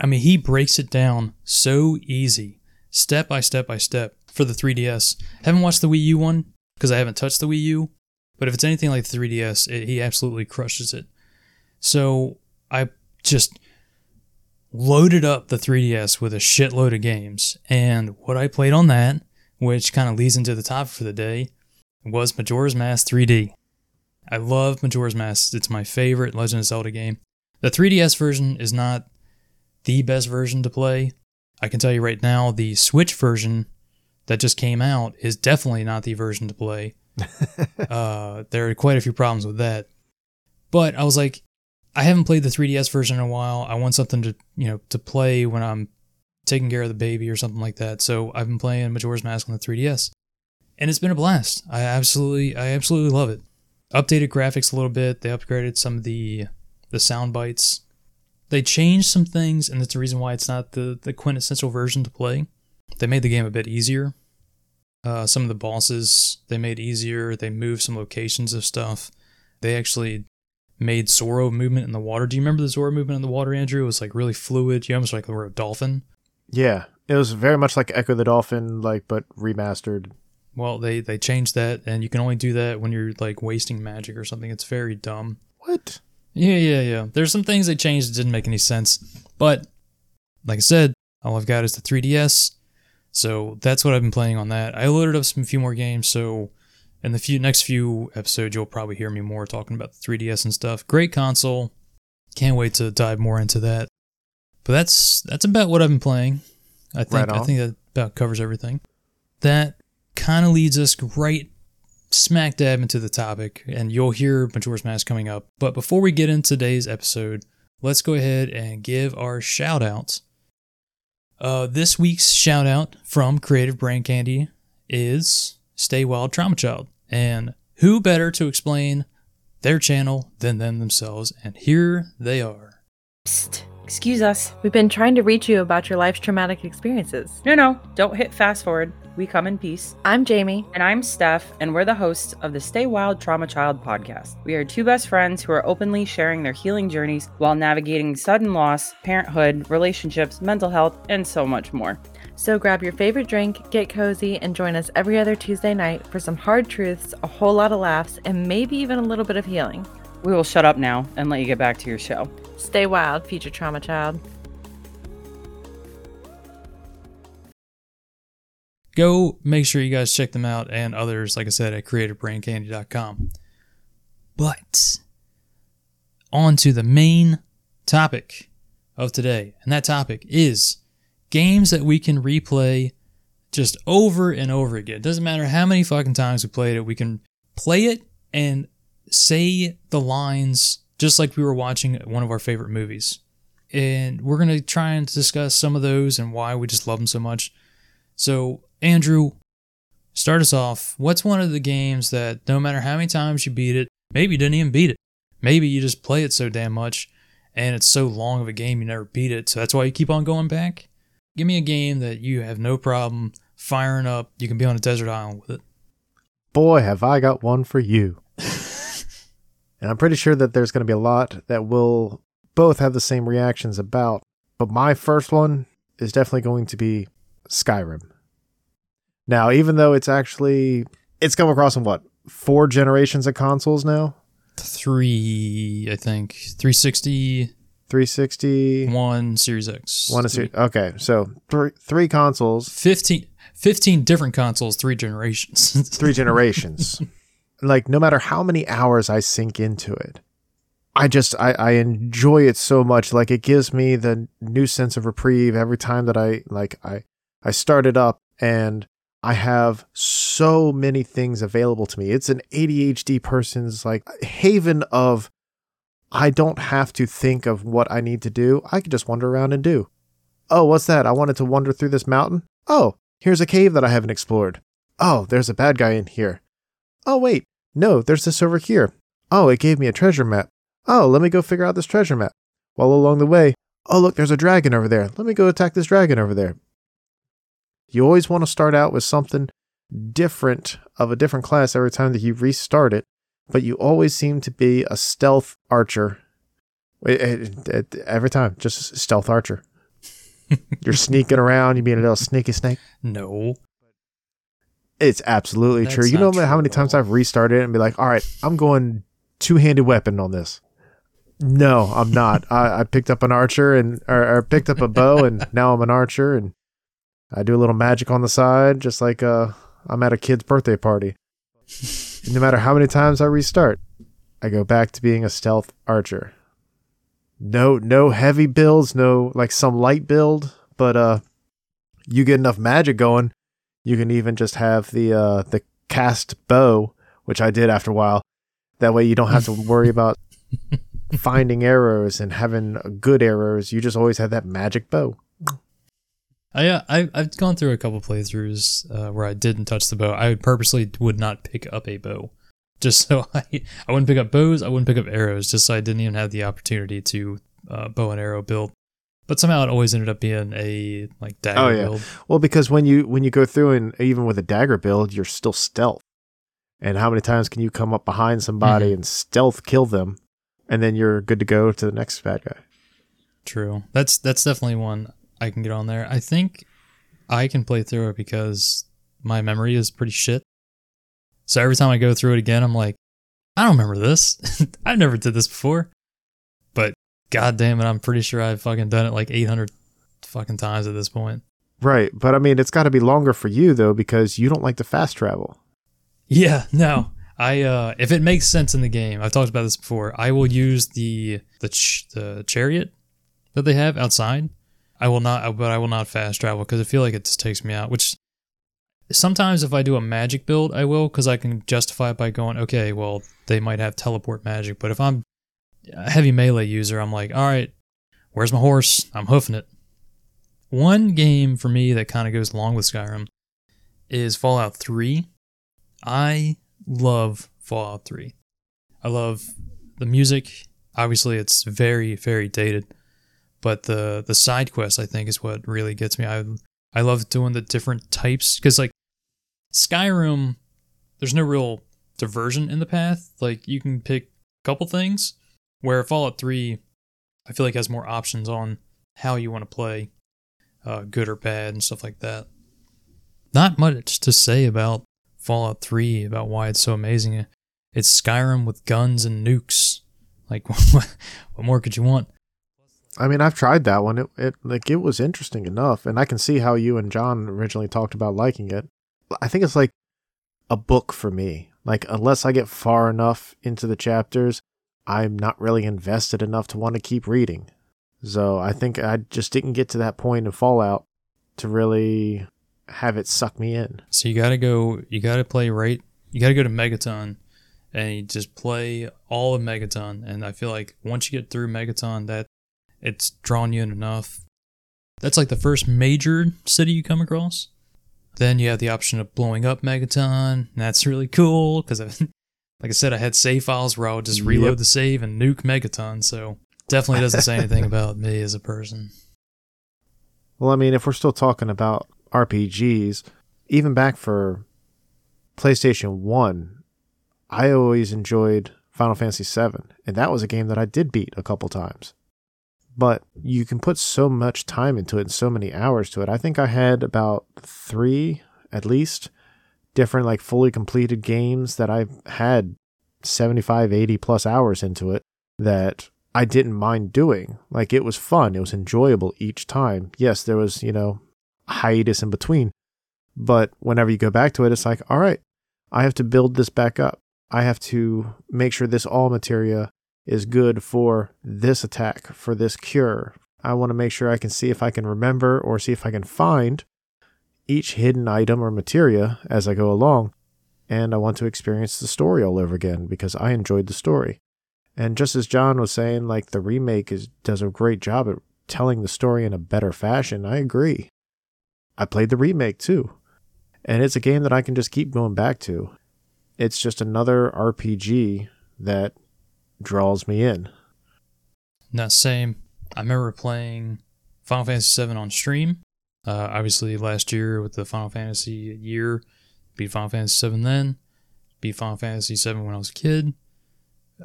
I mean, he breaks it down so easy, step by step by step for the 3DS. Haven't watched the Wii U one because I haven't touched the Wii U, but if it's anything like the 3DS, it, he absolutely crushes it. So I just loaded up the 3DS with a shitload of games, and what I played on that, which kind of leads into the topic for the day, was Majora's Mask 3D. I love Majora's Mask. It's my favorite Legend of Zelda game. The 3DS version is not the best version to play. I can tell you right now, the Switch version that just came out is definitely not the version to play. uh, there are quite a few problems with that. But I was like, I haven't played the 3DS version in a while. I want something to, you know, to play when I'm taking care of the baby or something like that. So I've been playing Majora's Mask on the 3DS. And it's been a blast. I absolutely I absolutely love it. Updated graphics a little bit. They upgraded some of the the sound bites. They changed some things, and that's the reason why it's not the, the quintessential version to play. They made the game a bit easier. Uh, some of the bosses they made easier. They moved some locations of stuff. They actually made Zora movement in the water. Do you remember the Zora movement in the water, Andrew? It was like really fluid. You almost like were a dolphin. Yeah, it was very much like Echo the Dolphin, like but remastered. Well, they they changed that, and you can only do that when you're like wasting magic or something. It's very dumb. What? Yeah, yeah, yeah. There's some things they changed that didn't make any sense. But like I said, all I've got is the 3DS. So that's what I've been playing on that. I loaded up some few more games, so in the few next few episodes you'll probably hear me more talking about the 3DS and stuff. Great console. Can't wait to dive more into that. But that's that's about what I've been playing. I think Right I think that about covers everything. That kind of leads us right smack dab into the topic, and you'll hear Majora's Mask coming up. But before we get into today's episode, let's go ahead and give our shout outs. Uh, this week's shout out from Creative Brain Candy is Stay Wild Trauma Child. And who better to explain their channel than them themselves? And here they are. Psst. Excuse us. We've been trying to reach you about your life's traumatic experiences. No, no, don't hit fast forward. We come in peace. I'm Jamie. And I'm Steph, and we're the hosts of the Stay Wild Trauma Child podcast. We are two best friends who are openly sharing their healing journeys while navigating sudden loss, parenthood, relationships, mental health, and so much more. So grab your favorite drink, get cozy, and join us every other Tuesday night for some hard truths, a whole lot of laughs, and maybe even a little bit of healing. We will shut up now and let you get back to your show. Stay wild, future trauma child. Go make sure you guys check them out and others, like I said, at creativebraincandy.com. But on to the main topic of today. And that topic is games that we can replay just over and over again. It doesn't matter how many fucking times we played it, we can play it and say the lines just like we were watching one of our favorite movies. And we're going to try and discuss some of those and why we just love them so much. So, Andrew, start us off. What's one of the games that no matter how many times you beat it, maybe you didn't even beat it. Maybe you just play it so damn much and it's so long of a game you never beat it. So that's why you keep on going back. Give me a game that you have no problem firing up. You can be on a desert island with it. Boy, have I got one for you. and I'm pretty sure that there's going to be a lot that will both have the same reactions about. But my first one is definitely going to be Skyrim. Now, even though it's actually it's come across in what four generations of consoles now, Three, I think. 360, 360, one Series X. one is here. Okay, so three three consoles, 15, 15 different consoles, three generations. three generations. like no matter how many hours I sink into it, I just I, I enjoy it so much. Like it gives me the new sense of reprieve every time that I like I I start it up and I have so many things available to me. It's an ADHD person's like haven of I don't have to think of what I need to do. I can just wander around and do. Oh, what's that? I wanted to wander through this mountain. Oh, here's a cave that I haven't explored. Oh, there's a bad guy in here. Oh, wait. No, there's this over here. Oh, it gave me a treasure map. Oh, let me go figure out this treasure map. While along the way, oh, look, there's a dragon over there. Let me go attack this dragon over there. You always want to start out with something different of a different class every time that you restart it, but you always seem to be a stealth archer. It- it- it- every time, just stealth archer. You're sneaking around, you being a little sneaky snake. no. It's absolutely That's true. You know not how many times. I've restarted it and be like, all right, I'm going two handed weapon on this. No, I'm not. I, I picked up an archer and or, or picked up a bow and now I'm an archer and I do a little magic on the side, just like uh, I'm at a kid's birthday party. And no matter how many times I restart, I go back to being a stealth archer. No, no heavy builds, no like some light build, but uh, you get enough magic going, you can even just have the uh the cast bow, which I did after a while. That way you don't have to worry about finding arrows and having good arrows. You just always have that magic bow. I, uh, I I've gone through a couple playthroughs uh, where I didn't touch the bow. I purposely would not pick up a bow, just so I I wouldn't pick up bows. I wouldn't pick up arrows, just so I didn't even have the opportunity to uh, bow and arrow build. But somehow it always ended up being a like dagger Oh, yeah. build. Well, because when you when you go through and even with a dagger build, you're still stealth. And how many times can you come up behind somebody Mhm. and stealth kill them, and then you're good to go to the next bad guy? True. That's that's definitely one I can get on there. I think I can play through it because my memory is pretty shit. So every time I go through it again, I'm like, I don't remember this. I never did this before. But god damn it, I'm pretty sure I've fucking done it like 800 fucking times at this point. Right, but I mean, it's got to be longer for you though because you don't like to fast travel. Yeah, no. I uh if it makes sense in the game, I've talked about this before. I will use the the ch- the chariot that they have outside. I will not uh, but I will not fast travel cuz I feel like it just takes me out, which sometimes if I do a magic build, I will cuz I can justify it by going, okay, well, they might have teleport magic, but if I'm a heavy melee user, I'm like, all right, where's my horse? I'm hoofing it. One game for me that kind of goes along with Skyrim is Fallout 3. I love Fallout 3. I love the music. Obviously, it's very, very dated, but the the side quests I think is what really gets me. I I love doing the different types because like Skyrim, there's no real diversion in the path. Like you can pick a couple things, where Fallout 3, I feel like has more options on how you want to play, uh, good or bad and stuff like that. Not much to say about Fallout 3 about why it's so amazing. It's Skyrim with guns and nukes. Like, what more could you want? I mean, I've tried that one. It, it like it was interesting enough, and I can see how you and John originally talked about liking it. I think it's like a book for me. Like unless I get far enough into the chapters, I'm not really invested enough to want to keep reading. So I think I just didn't get to that point in Fallout to really have it suck me in. So you gotta go, you gotta play right, you gotta go to Megaton and you just play all of Megaton. And I feel like once you get through Megaton, that it's drawn you in enough. That's like the first major city you come across. Then you have the option of blowing up Megaton. And that's really cool because, like I said, I had save files where I would just reload Yep. the save and nuke Megaton. So definitely doesn't say anything about me as a person. Well, I mean, if we're still talking about RPGs, even back for PlayStation 1, I always enjoyed Final Fantasy VII, and that was a game that I did beat a couple times. But you can put so much time into it and so many hours to it. I think I had about three, at least, different, like fully completed games that I've had 75, 80 plus hours into it that I didn't mind doing. Like it was fun, it was enjoyable each time. Yes, there was, you know, hiatus in between. But whenever you go back to it, it's like, all right, I have to build this back up. I have to make sure this all materia is good for this attack, for this cure. I want to make sure I can see if I can remember or see if I can find each hidden item or materia as I go along. And I want to experience the story all over again because I enjoyed the story. And just as John was saying, like the remake is does a great job at telling the story in a better fashion. I agree. I played the remake too. And it's a game that I can just keep going back to. It's just another RPG that draws me in. Not same. I remember playing Final Fantasy VII on stream. Uh, obviously, last year with the Final Fantasy year, beat Final Fantasy VII then, beat Final Fantasy VII when I was a kid.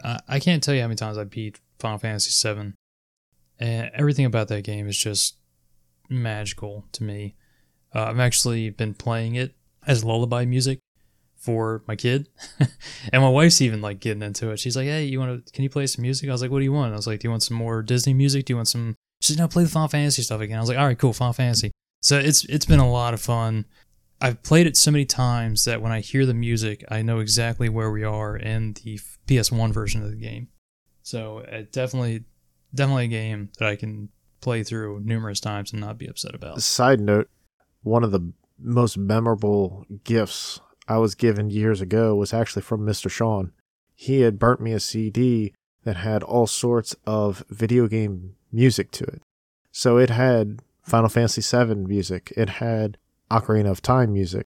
I I can't tell you how many times I beat Final Fantasy VII, and everything about that game is just magical to me. Uh, I've actually been playing it as lullaby music for my kid, and my wife's even like getting into it. She's like, "Hey, you want to? Can you play some music?" I was like, "What do you want?" I was like, "Do you want some more Disney music? Do you want some?" She's like, "No, play the Final Fantasy stuff again." I was like, "All right, cool, Final Fantasy." So it's it's been a lot of fun. I've played it so many times that when I hear the music, I know exactly where we are in the PS1 version of the game. So it definitely, definitely a game that I can play through numerous times and not be upset about. Side note, one of the most memorable gifts I was given years ago was actually from Mr. Sean. He had burnt me a CD that had all sorts of video game music to it. So it had Final Fantasy VII music, it had Ocarina of Time music,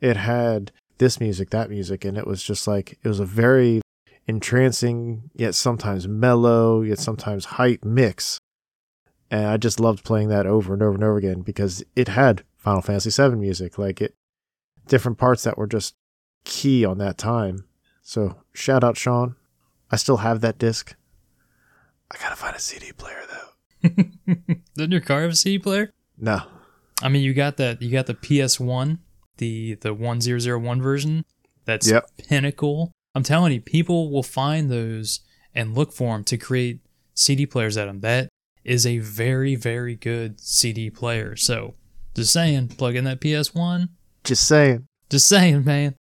it had this music, that music, and it was just like, it was a very entrancing, yet sometimes mellow, yet sometimes hype mix. And I just loved playing that over and over and over again because it had Final Fantasy VII music, like it, different parts that were just key on that time. So shout out Sean. I still have that disc. I gotta find a CD player though. Doesn't your car have a CD player? No, I mean, you got that. You got the PS1, the the one zero zero one version. That's Yep. pinnacle. I'm telling you, people will find those and look for them to create CD players at them. That is a very very good CD player. So, just saying, plug in that PS1. Just saying. Just saying, man.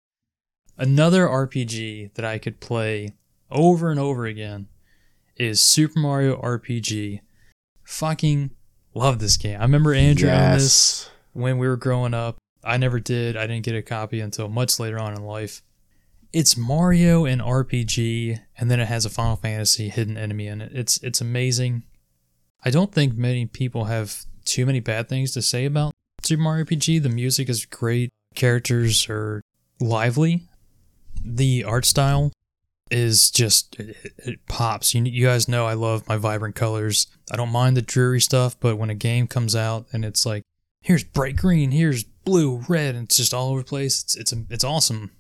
Another RPG that I could play over and over again is Super Mario RPG. Fucking love this game. I remember Andrew on this when we were growing up. I never did. I didn't get a copy until much later on in life. It's Mario and RPG, and then it has a Final Fantasy hidden enemy in it. It's it's amazing. I don't think many people have too many bad things to say about Super Mario RPG. The music is great. Characters are lively. The art style is just it, it pops. You you guys know I love my vibrant colors. I don't mind the dreary stuff, but when a game comes out and it's like here's bright green, here's blue, red, and it's just all over the place. It's it's it's awesome.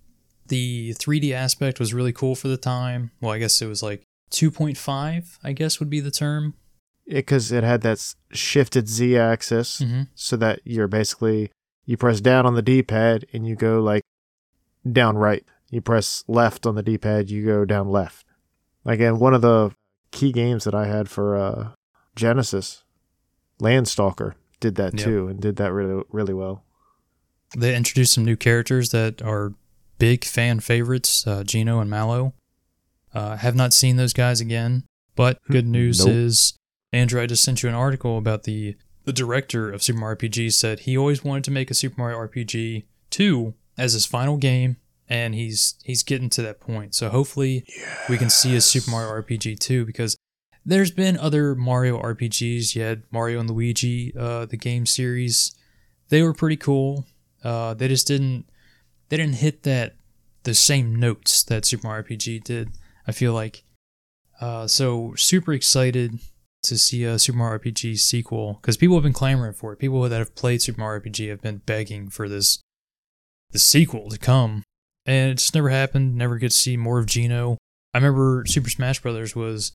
The 3D aspect was really cool for the time. Well, I guess it was like 2.5, I guess would be the term. Because it, had that shifted Z axis, Mhm. so that you're basically you press down on the D-pad and you go like down right. You press left on the D-pad, you go down left. Again, one of the key games that I had for uh, Genesis, Landstalker, did that Yep. too and did that really really well. They introduced some new characters that are big fan favorites, uh, Geno and Mallow. Uh, have not seen those guys again, but good news Nope. is, Andrew, I just sent you an article about the the director of Super Mario RPG said he always wanted to make a Super Mario RPG 2 as his final game, and he's he's getting to that point. So hopefully we can see a Super Mario RPG 2 because there's been other Mario RPGs. You had Mario and Luigi, uh, the game series. They were pretty cool. Uh, they just didn't they didn't hit that the same notes that Super Mario RPG did. I feel like. Uh, so super excited to see a Super Mario RPG sequel because people have been clamoring for it. People that have played Super Mario RPG have been begging for this the sequel to come, and it just never happened. Never get to see more of Geno. I remember Super Smash Brothers was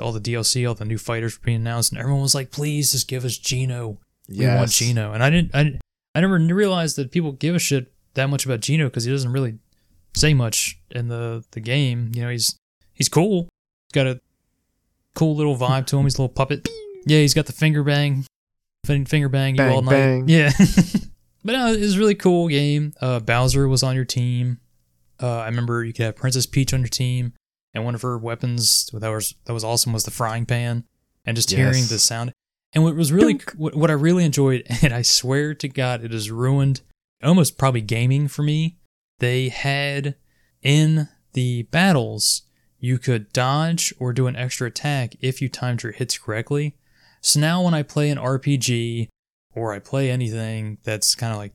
all the DLC, all the new fighters were being announced, and everyone was like, "Please, just give us Geno. We want Yes. Geno." And I didn't, I, I never realized that people give a shit that much about Geno because he doesn't really say much in the the game. You know, he's he's cool. He's got a cool little vibe to him. He's a little puppet. Yeah, he's got the finger bang, finger bang you all night. bang. Yeah, but no, it was a really cool game. Uh, Bowser was on your team. Uh, I remember you could have Princess Peach on your team, and one of her weapons that was that was awesome was the frying pan, and just hearing the sound. And what was really what, what I really enjoyed, and I swear to God, it has ruined almost probably gaming for me. They had in the battles you could dodge or do an extra attack if you timed your hits correctly. So now when I play an RPG or I play anything that's kind of like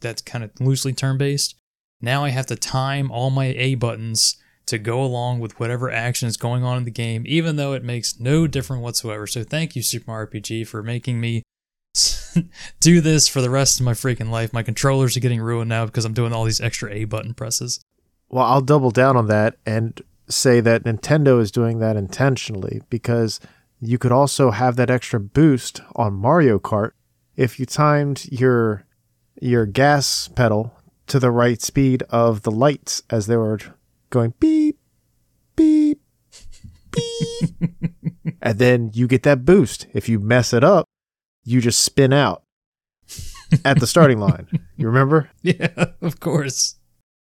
that's kind of loosely turn based, now I have to time all my A buttons to go along with whatever action is going on in the game, even though it makes no difference whatsoever. So thank you, Super Mario RPG, for making me do this for the rest of my freaking life. My controllers are getting ruined now because I'm doing all these extra A button presses. Well, I'll double down on that and say that Nintendo is doing that intentionally because you could also have that extra boost on Mario Kart if you timed your your gas pedal to the right speed of the lights as they were going beep beep beep and then you get that boost. If you mess it up, you just spin out at the starting line. You remember? Yeah, of course.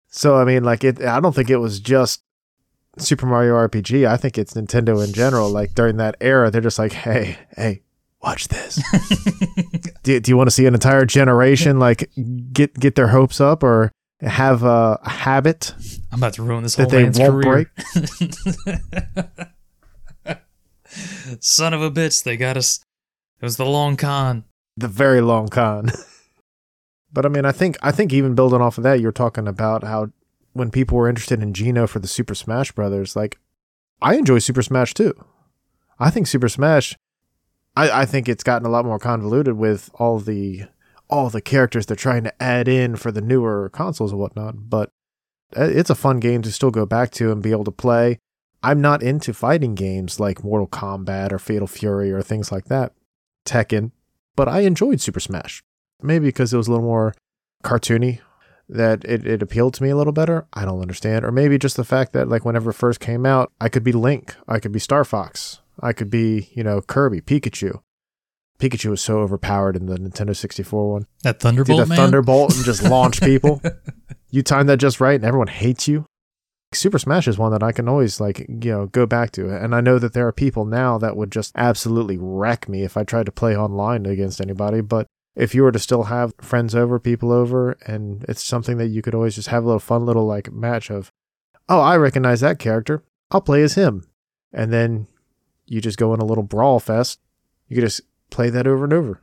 So I mean, like it. I don't think it was just Super Mario RPG. I think it's Nintendo in general. Like during that era, they're just like, hey, hey, watch this. do, do you want to see an entire generation like get get their hopes up or have a, habit I'm about to ruin this whole that they man's won't career. break? Son of a bitch, they got us. It was the long con. The very long con. but I mean, I think I think even building off of that, you're talking about how when people were interested in Geno for the Super Smash Brothers, like I enjoy Super Smash too. I think Super Smash I, I think it's gotten a lot more convoluted with all the all the characters they're trying to add in for the newer consoles and whatnot. But uh, it's a fun game to still go back to and be able to play. I'm not into fighting games like Mortal Kombat or Fatal Fury or things like that, Tekken, but I enjoyed Super Smash. Maybe because it was a little more cartoony that it, it appealed to me a little better. I don't understand. Or maybe just the fact that like whenever it first came out, I could be Link, I could be Star Fox, I could be, you know, Kirby, Pikachu. Pikachu was so overpowered in the Nintendo 64 one. That Did Thunderbolt the man. Thunderbolt and just launch people. you time that just right and everyone hates you. Super Smash is one that I can always like, you know, go back to. And I know that there are people now that would just absolutely wreck me if I tried to play online against anybody, but if you were to still have friends over, people over, and it's something that you could always just have a little fun little like match of, oh, I recognize that character. I'll play as him. And then you just go in a little brawl fest. You could just play that over and over.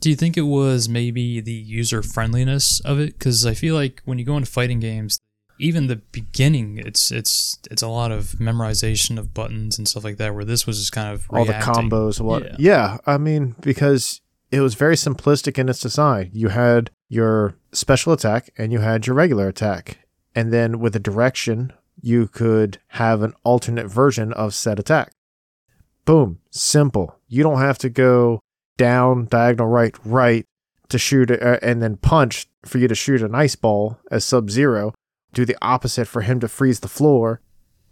Do you think it was maybe the user friendliness of it? Because I feel like when you go into fighting games, even the beginning, it's it's it's a lot of memorization of buttons and stuff like that. Where this was just kind of all the combos what Yeah. yeah. i mean because it was very simplistic in its design. You had your special attack and you had your regular attack. And then with a direction you could have an alternate version of said attack. Boom. Simple. You don't have to go down diagonal right right to shoot uh, and then punch for you to shoot an ice ball as sub zero do the opposite for him to freeze the floor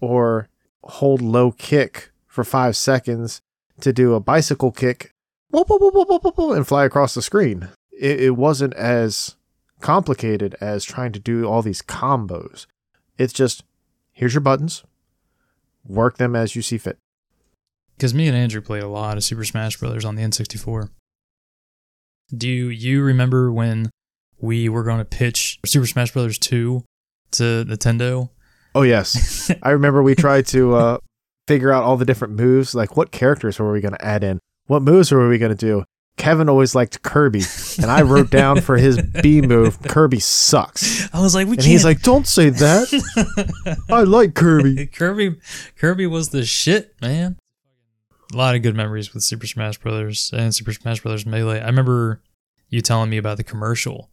or hold low kick for five seconds to do a bicycle kick whoop, whoop, whoop, and fly across the screen. It, it wasn't as complicated as trying to do all these combos. It's just here's your buttons, work them as you see fit. Because me and Andrew played a lot of Super Smash Brothers on the N64. Do you remember when we were going to pitch Super Smash Brothers 2 to Nintendo? Oh yes, I remember we tried to uh, figure out all the different moves. Like what characters were we going to add in? What moves were we going to do? Kevin always liked Kirby, and I wrote down for his B move, Kirby sucks. I was like, we And can't. he's like, don't say that. I like Kirby. Kirby Kirby was the shit, man. A lot of good memories with Super Smash Brothers and Super Smash Brothers Melee. I remember you telling me about the commercial.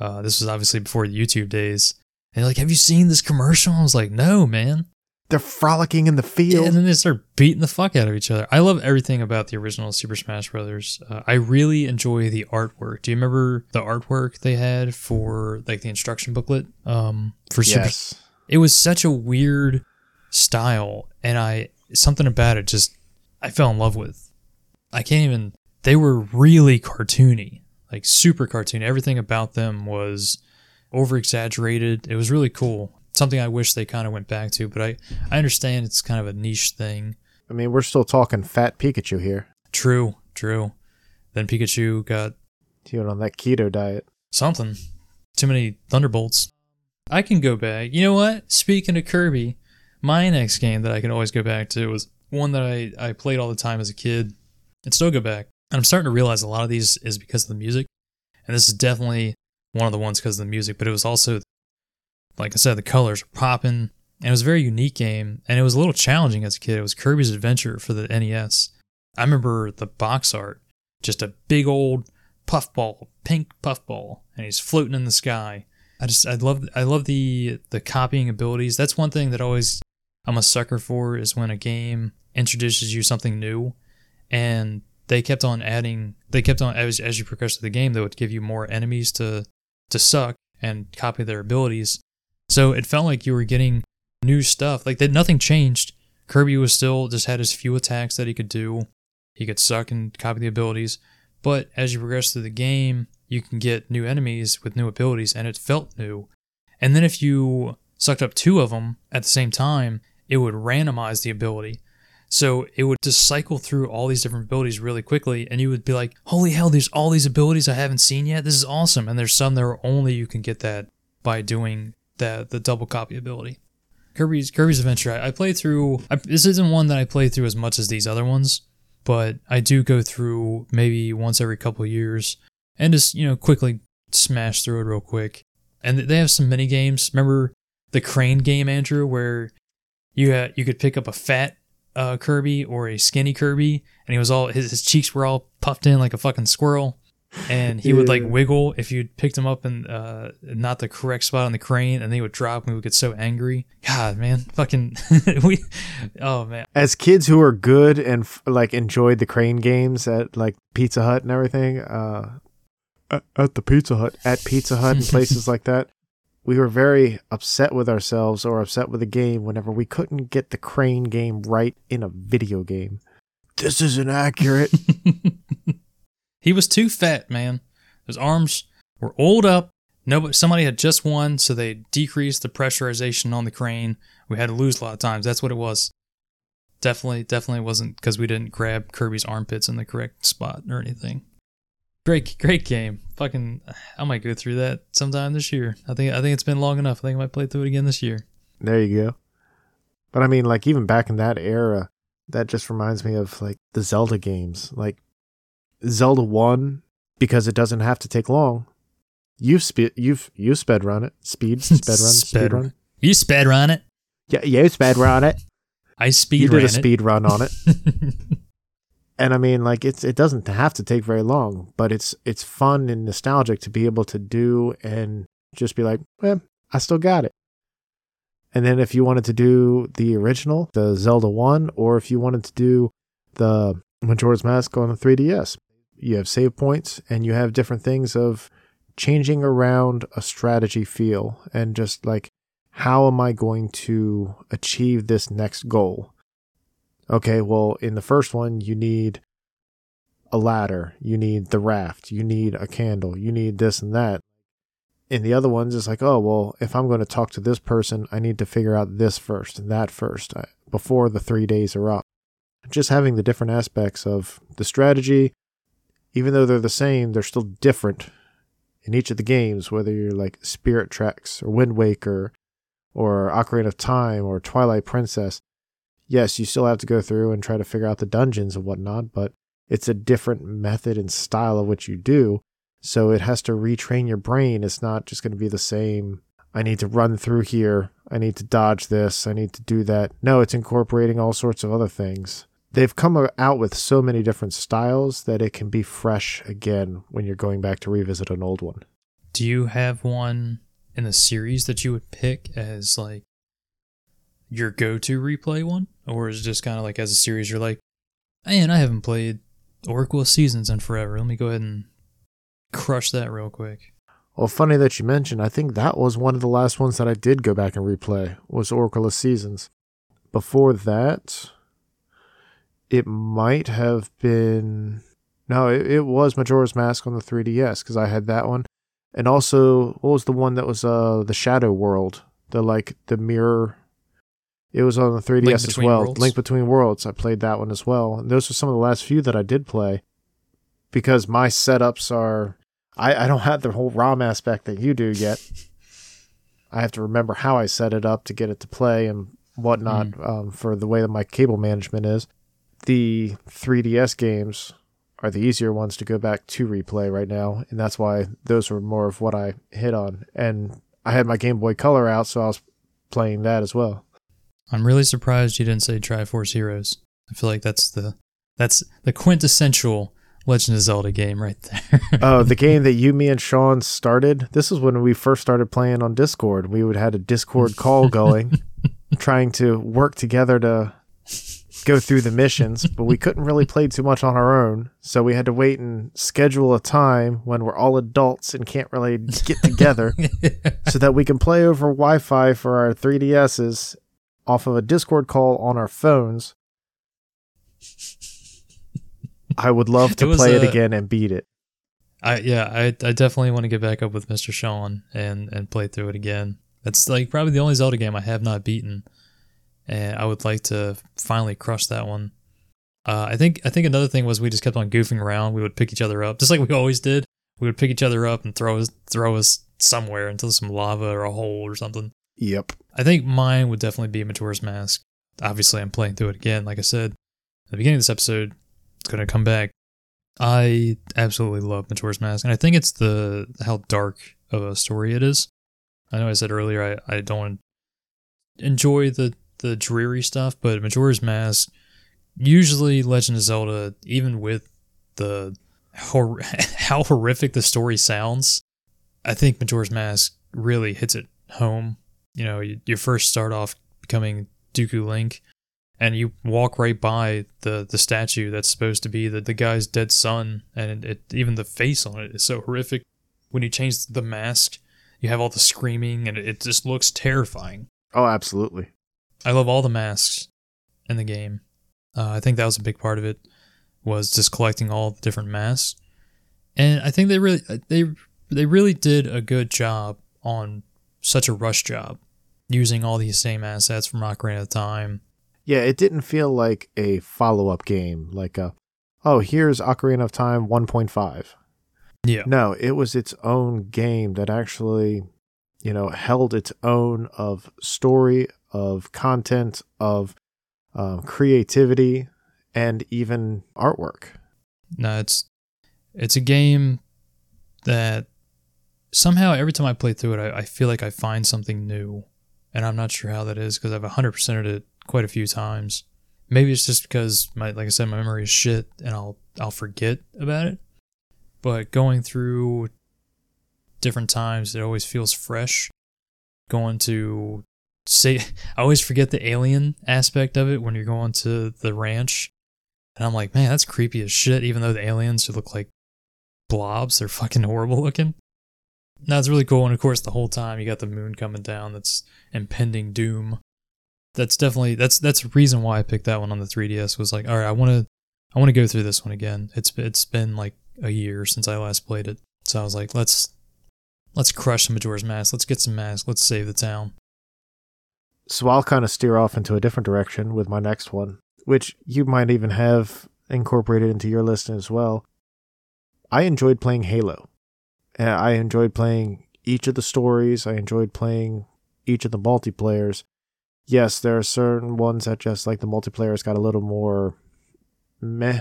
Uh, this was obviously before the YouTube days. And you're like, have you seen this commercial? I was like, no, man. They're frolicking in the field. And then they start beating the fuck out of each other. I love everything about the original Super Smash Brothers. Uh, I really enjoy the artwork. Do you remember the artwork they had for like the instruction booklet? Um, for Super yes. it was such a weird style and i something about it just i fell in love with i can't even they were really cartoony like super cartoony everything about them was over exaggerated it was really cool something i wish they kind of went back to but i i understand it's kind of a niche thing I mean, we're still talking fat Pikachu here. true true then pikachu got He went on that keto diet. something. Too many Thunderbolts. I can go back. You know what? Speaking of Kirby, my next game that I can always go back to was one that I, I played all the time as a kid and still go back. And I'm starting to realize a lot of these is because of the music. And this is definitely one of the ones because of the music, but it was also, like I said, the colors are popping. And it was a very unique game. And it was a little challenging as a kid. It was Kirby's Adventure for the NES. I remember the box art, just a big old puffball, pink puffball, and he's floating in the sky. I just I love I love the the copying abilities. That's one thing that always I'm a sucker for is when a game introduces you something new, and they kept on adding. They kept on as as you progress through the game, they would give you more enemies to to suck and copy their abilities. So it felt like you were getting new stuff. Like that nothing changed. Kirby was still just had his few attacks that he could do. He could suck and copy the abilities. But as you progress through the game, you can get new enemies with new abilities, and it felt new. And then if you sucked up two of them at the same time, it would randomize the ability. So it would just cycle through all these different abilities really quickly, and you would be like, "Holy hell! There's all these abilities I haven't seen yet. This is awesome!" And there's some that are only you can get that by doing the the double copy ability. Kirby's Kirby's Adventure. I, I played through. I, this isn't one that I play through as much as these other ones, but I do go through maybe once every couple years and just you know quickly smash through it real quick. And they have some mini games. Remember the crane game, Andrew, where you had, you could pick up a fat uh, Kirby or a skinny Kirby, and he was all his, his cheeks were all puffed in like a fucking squirrel, and he would like wiggle if you picked him up in uh, not the correct spot on the crane, and they would drop, and we would get so angry. God, man, fucking we, oh man, As kids who are good and f- like enjoyed the crane games at like Pizza Hut and everything, uh, at, at the Pizza Hut, at Pizza Hut and places like that, we were very upset with ourselves or upset with the game whenever we couldn't get the crane game right in a video game. This isn't accurate. he was too fat, man. His arms were oiled up. Nobody, somebody had just won, so they decreased the pressurization on the crane. We had to lose a lot of times. That's what it was. Definitely, definitely wasn't because we didn't grab Kirby's armpits in the correct spot or anything. Great, great game. Fucking, I might go through that sometime this year. I think, I think it's been long enough. I think I might play through it again this year. There you go. But I mean, like even back in that era, that just reminds me of like the Zelda games, like Zelda One, because it doesn't have to take long. You've spe- you've you sped run it, speed sped run, speed run. You sped run it. Yeah, you sped run it. I speed run. you did a it. speed run on it, and I mean, like it's it doesn't have to take very long, but it's it's fun and nostalgic to be able to do and just be like, well, I still got it. And then if you wanted to do the original, the Zelda 1, or if you wanted to do the Majora's Mask on the 3DS, you have save points and you have different things of changing around a strategy feel and just like, how am I going to achieve this next goal? Okay, well, in the first one, you need a ladder, you need the raft, you need a candle, you need this and that in the other ones it's like oh well if i'm going to talk to this person i need to figure out this first and that first uh, before the three days are up just having the different aspects of the strategy even though they're the same they're still different in each of the games whether you're like spirit tracks or wind waker or ocarina of time or twilight princess yes you still have to go through and try to figure out the dungeons and whatnot but it's a different method and style of what you do. So it has to retrain your brain. It's not just going to be the same. I need to run through here. I need to dodge this. I need to do that. No, it's incorporating all sorts of other things. They've come out with so many different styles that it can be fresh again when you're going back to revisit an old one. Do you have one in the series that you would pick as like your go-to replay one, or is it just kind of like as a series you're like, man, I haven't played Oracle of Seasons in forever. Let me go ahead and crush that real quick. Well, funny that you mentioned. I think that was one of the last ones that I did go back and replay. Was Oracle of Seasons. Before that, it might have been no, it, it was Majora's Mask on the 3DS because I had that one, and also what was the one that was uh the Shadow World, the like the mirror. It was on the 3DS as well. Worlds? Link Between Worlds. I played that one as well. And those were some of the last few that I did play because my setups are I, I don't have the whole ROM aspect that you do yet. I have to remember how I set it up to get it to play and whatnot um, for the way that my cable management is. The 3DS games are the easier ones to go back to replay right now, and that's why those were more of what I hit on. And I had my Game Boy Color out, so I was playing that as well. I'm really surprised you didn't say Triforce Heroes. I feel like that's the that's the quintessential Legend of Zelda game right there. Oh, the game that you, me, and Sean started. This is when we first started playing on Discord. We would had a Discord call going, trying to work together to go through the missions, but we couldn't really play too much on our own. So we had to wait and schedule a time when we're all adults and can't really get together, so that we can play over Wi-Fi for our 3DSs off of a Discord call on our phones. I would love to It play it uh, again and beat it. I yeah, I I definitely want to get back up with Mr. Sean and and play through it again. That's like probably the only Zelda game I have not beaten, and I would like to finally crush that one. Uh, I think I think another thing was we just kept on goofing around. We would pick each other up, just like we always did. We would pick each other up and throw us throw us somewhere into some lava or a hole or something. Yep. I think mine would definitely be Majora's Mask. Obviously, I'm playing through it again. Like I said at the beginning of this episode, it's going to come back. I absolutely love Majora's Mask, and I think it's the how dark of a story it is. I know I said earlier I, I don't enjoy the the dreary stuff, but Majora's Mask, usually Legend of Zelda, even with the hor- how horrific the story sounds, I think Majora's Mask really hits it home. You know, you, you first start off becoming Deku Link, and you walk right by the the statue that's supposed to be the, the guy's dead son, and it, it even the face on it is so horrific. When you change the mask, you have all the screaming, and it, it just looks terrifying. Oh, absolutely. I love all the masks in the game. Uh, I think that was a big part of it was just collecting all the different masks, and I think they really they they really did a good job on such a rush job using all these same assets from Ocarina of Time. Yeah, it didn't feel like a follow up game, like a, oh, here's Ocarina of Time 1.5. Yeah, No, it was its own game that actually, you know, held its own of story, of content, of um, creativity, and even artwork. no, it's it's a game that somehow every time I play through it, I, I feel like I find something new, and I'm not sure how that is because I've 100%ed it quite a few times. Maybe it's just because my like I said, my memory is shit, and I'll I'll forget about it. But going through different times, it always feels fresh. Going to say, I always forget the alien aspect of it when you're going to the ranch, and I'm like, man, that's creepy as shit. Even though the aliens look like blobs, they're fucking horrible looking. It's really cool, and of course, the whole time you got the moon coming down. That's impending doom. That's definitely that's that's the reason why I picked that one on the 3DS. Was like, all right, I want to I want to go through this one again. It's it's been like a year since I last played it, so I was like, let's let's crush the Majora's Mask. Let's get some masks. Let's save the town. So I'll kind of steer off into a different direction with my next one, which you might even have incorporated into your list as well. I enjoyed playing Halo. I enjoyed playing each of the stories. I enjoyed playing each of the multiplayers. Yes, there are certain ones that just like the multiplayers got a little more meh.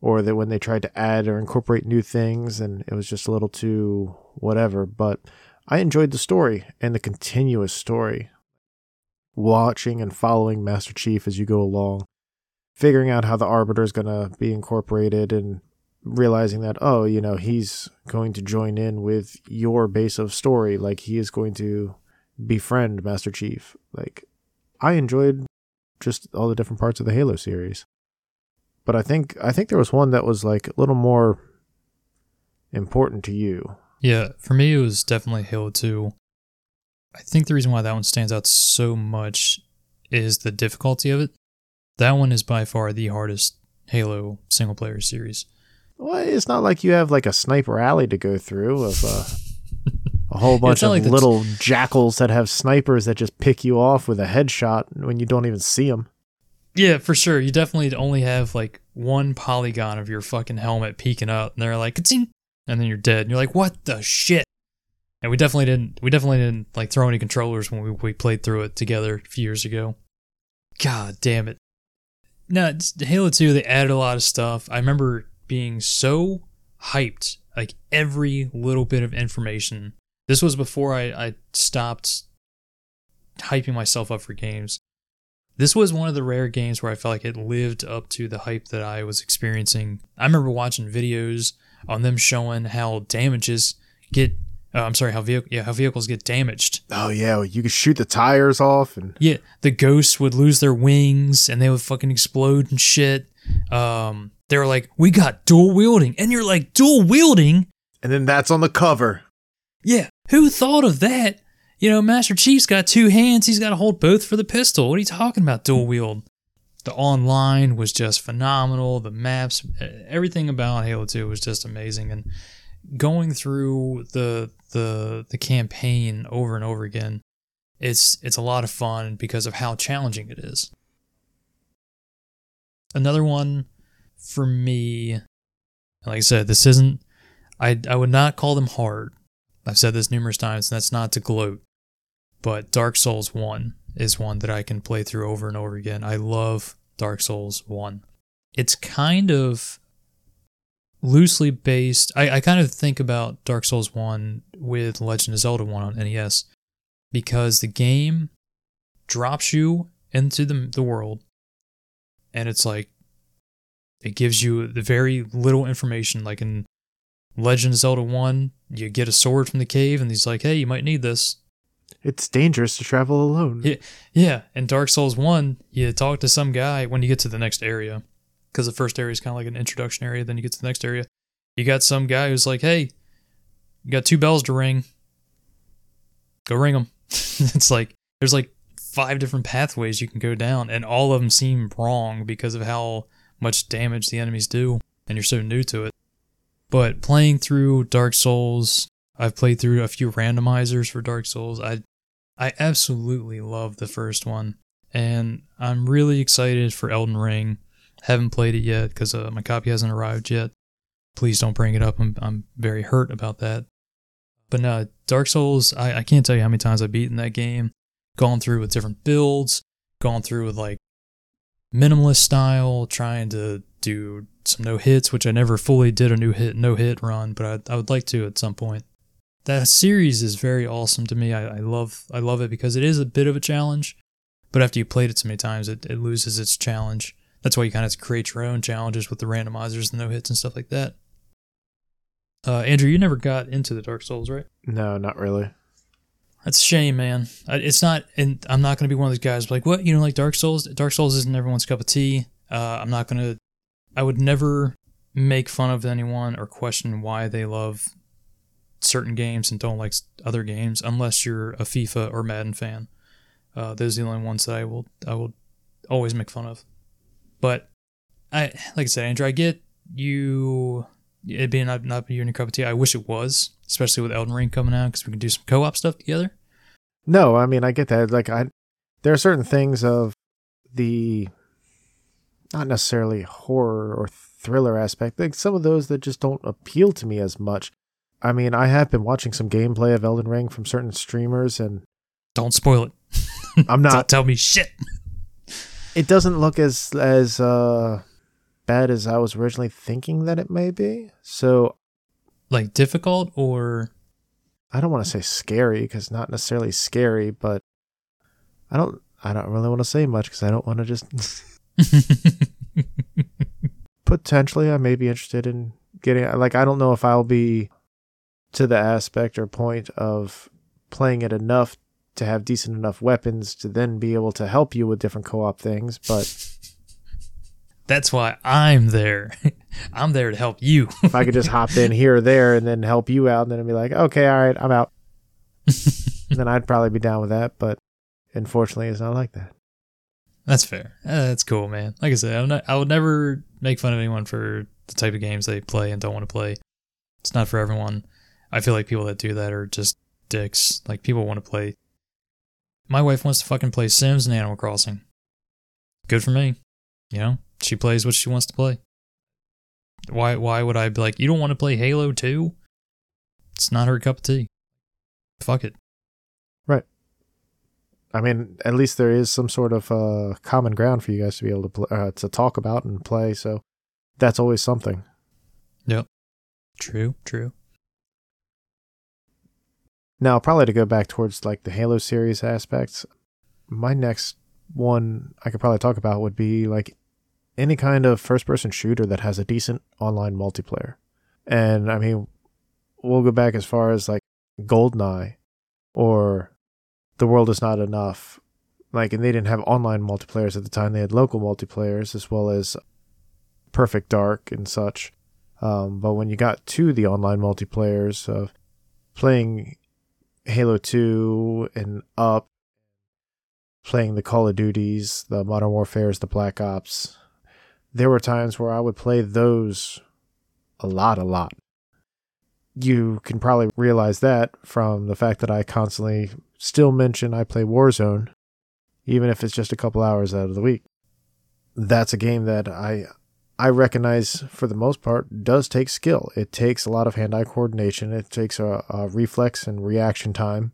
or that when they tried to add or incorporate new things and it was just a little too whatever. But I enjoyed the story and the continuous story. Watching and following Master Chief as you go along, figuring out how the Arbiter is going to be incorporated and realizing that, oh, you know, he's going to join in with your base of story. Like he is going to befriend Master Chief. Like I enjoyed just all the different parts of the Halo series. But I think I think there was one that was like a little more important to you. Yeah, for me, it was definitely Halo 2. I think the reason why that one stands out so much is the difficulty of it. That one is by far the hardest Halo single player series. Well, it's not like you have like a sniper alley to go through of uh, a whole bunch of like the t- little jackals that have snipers that just pick you off with a headshot when you don't even see them. Yeah, for sure. You definitely only have like one polygon of your fucking helmet peeking out, and they're like, "Ka-ting," and then you're dead. And you're like, what the shit? And we definitely didn't. We definitely didn't like throw any controllers when we, we played through it together a few years ago. God damn it! No, Halo Two. They added a lot of stuff. I remember being so hyped. Like every little bit of information. This was before I, I stopped hyping myself up for games. This was one of the rare games where I felt like it lived up to the hype that I was experiencing. I remember watching videos on them showing how damages get. Uh, I'm sorry, how vehicle yeah how vehicles get damaged. Oh yeah, you could shoot the tires off and Yeah, the ghosts would lose their wings and they would fucking explode and shit. Um, they were like, "We got dual wielding," and you're like, "Dual wielding? and then that's on the cover. Yeah, who thought of that?" You know, Master Chief's got two hands. He's got to hold both for the pistol. What are you talking about, dual wield? The online was just phenomenal. The maps, everything about Halo 2 was just amazing. And going through the the the campaign over and over again, it's it's a lot of fun because of how challenging it is. Another one for me, like I said, this isn't. I I would not call them hard. I've said this numerous times, and that's not to gloat. But Dark Souls 1 is one that I can play through over and over again. I love Dark Souls 1. It's kind of loosely based. I, I kind of think about Dark Souls 1 with Legend of Zelda 1 on NES because the game drops you into the, the world and it's like it gives you the very little information like in Legend of Zelda 1, you get a sword from the cave and he's like, "Hey, you might need this." It's dangerous to travel alone. Yeah, yeah. In Dark Souls 1, you talk to some guy when you get to the next area. Because the first area is kind of like an introduction area, then you get to the next area. You got some guy who's like, hey, you got two bells to ring. Go ring them. it's like, there's like five different pathways you can go down, and all of them seem wrong because of how much damage the enemies do, and you're so new to it. But playing through Dark Souls, I've played through a few randomizers for Dark Souls. I I absolutely love the first one, and I'm really excited for Elden Ring. Haven't played it yet because uh, my copy hasn't arrived yet. Please don't bring it up. I'm I'm very hurt about that. But no, Dark Souls. I, I can't tell you how many times I've beaten that game. Gone through with different builds. Gone through with like minimalist style, trying to do some no hits, which I never fully did a new hit no hit run, but I, I would like to at some point that series is very awesome to me. I, I love I love it because it is a bit of a challenge, but after you played it so many times, it, it loses its challenge. That's why you kind of create your own challenges with the randomizers and no hits and stuff like that. Uh, Andrew, you never got into the Dark Souls, right? No, not really. That's a shame, man. It's not, and I'm not going to be one of those guys like, what? You know, like Dark Souls? Dark Souls isn't everyone's cup of tea. Uh, I'm not going to, I would never make fun of anyone or question why they love certain games and don't like other games unless you're a FIFA or Madden fan. Uh, those are the only ones that I will I will always make fun of. But I like I said, Andrew, I get you it being not not your cup of tea. I wish it was, especially with Elden Ring coming out because we can do some co-op stuff together. No, I mean I get that. Like I, there are certain things of the, not necessarily horror or thriller aspect. Like some of those that just don't appeal to me as much. I mean, I have been watching some gameplay of Elden Ring from certain streamers, and Don't spoil it. I'm Don't not. tell me shit. It doesn't look as as uh bad as I was originally thinking that it may be. So Like difficult or I don't want to say scary because not necessarily scary, but I don't I don't really want to say much because I don't want to just potentially I may be interested in getting like I don't know if I'll be to the aspect or point of playing it enough to have decent enough weapons to then be able to help you with different co-op things, but That's why I'm there. I'm there to help you. if I could just hop in here or there and then help you out, and then I'd be like, okay, all right, I'm out. then I'd probably be down with that, but unfortunately, it's not like that. That's fair. Uh, that's cool, man. Like I said, I'm not, I would never make fun of anyone for the type of games they play and don't want to play. It's not for everyone. I feel like people that do that are just dicks. Like people want to play. My wife wants to fucking play Sims and Animal Crossing. Good for me. You know, she plays what she wants to play. Why? Why would I be like, you don't want to play Halo 2? It's not her cup of tea. Fuck it. Right. I mean, at least there is some sort of uh, common ground for you guys to be able to pl- uh, to talk about and play. So that's always something. Yep. True. True. Now, probably to go back towards like the Halo series aspects, my next one I could probably talk about would be like any kind of first person shooter that has a decent online multiplayer. And I mean, we'll go back as far as like Goldeneye or The World Is Not Enough. Like, and they didn't have online multiplayers at the time, they had local multiplayers as well as Perfect Dark and such. Um, but when you got to the online multiplayers of playing Halo 2 and up, playing the Call of Duties, the Modern Warfares, the Black Ops, there were times where I would play those a lot, a lot. You can probably realize that from the fact that I constantly still mention I play Warzone, even if it's just a couple hours out of the week. That's a game that I I recognize for the most part does take skill. It takes a lot of hand-eye coordination. It takes a, a reflex and reaction time.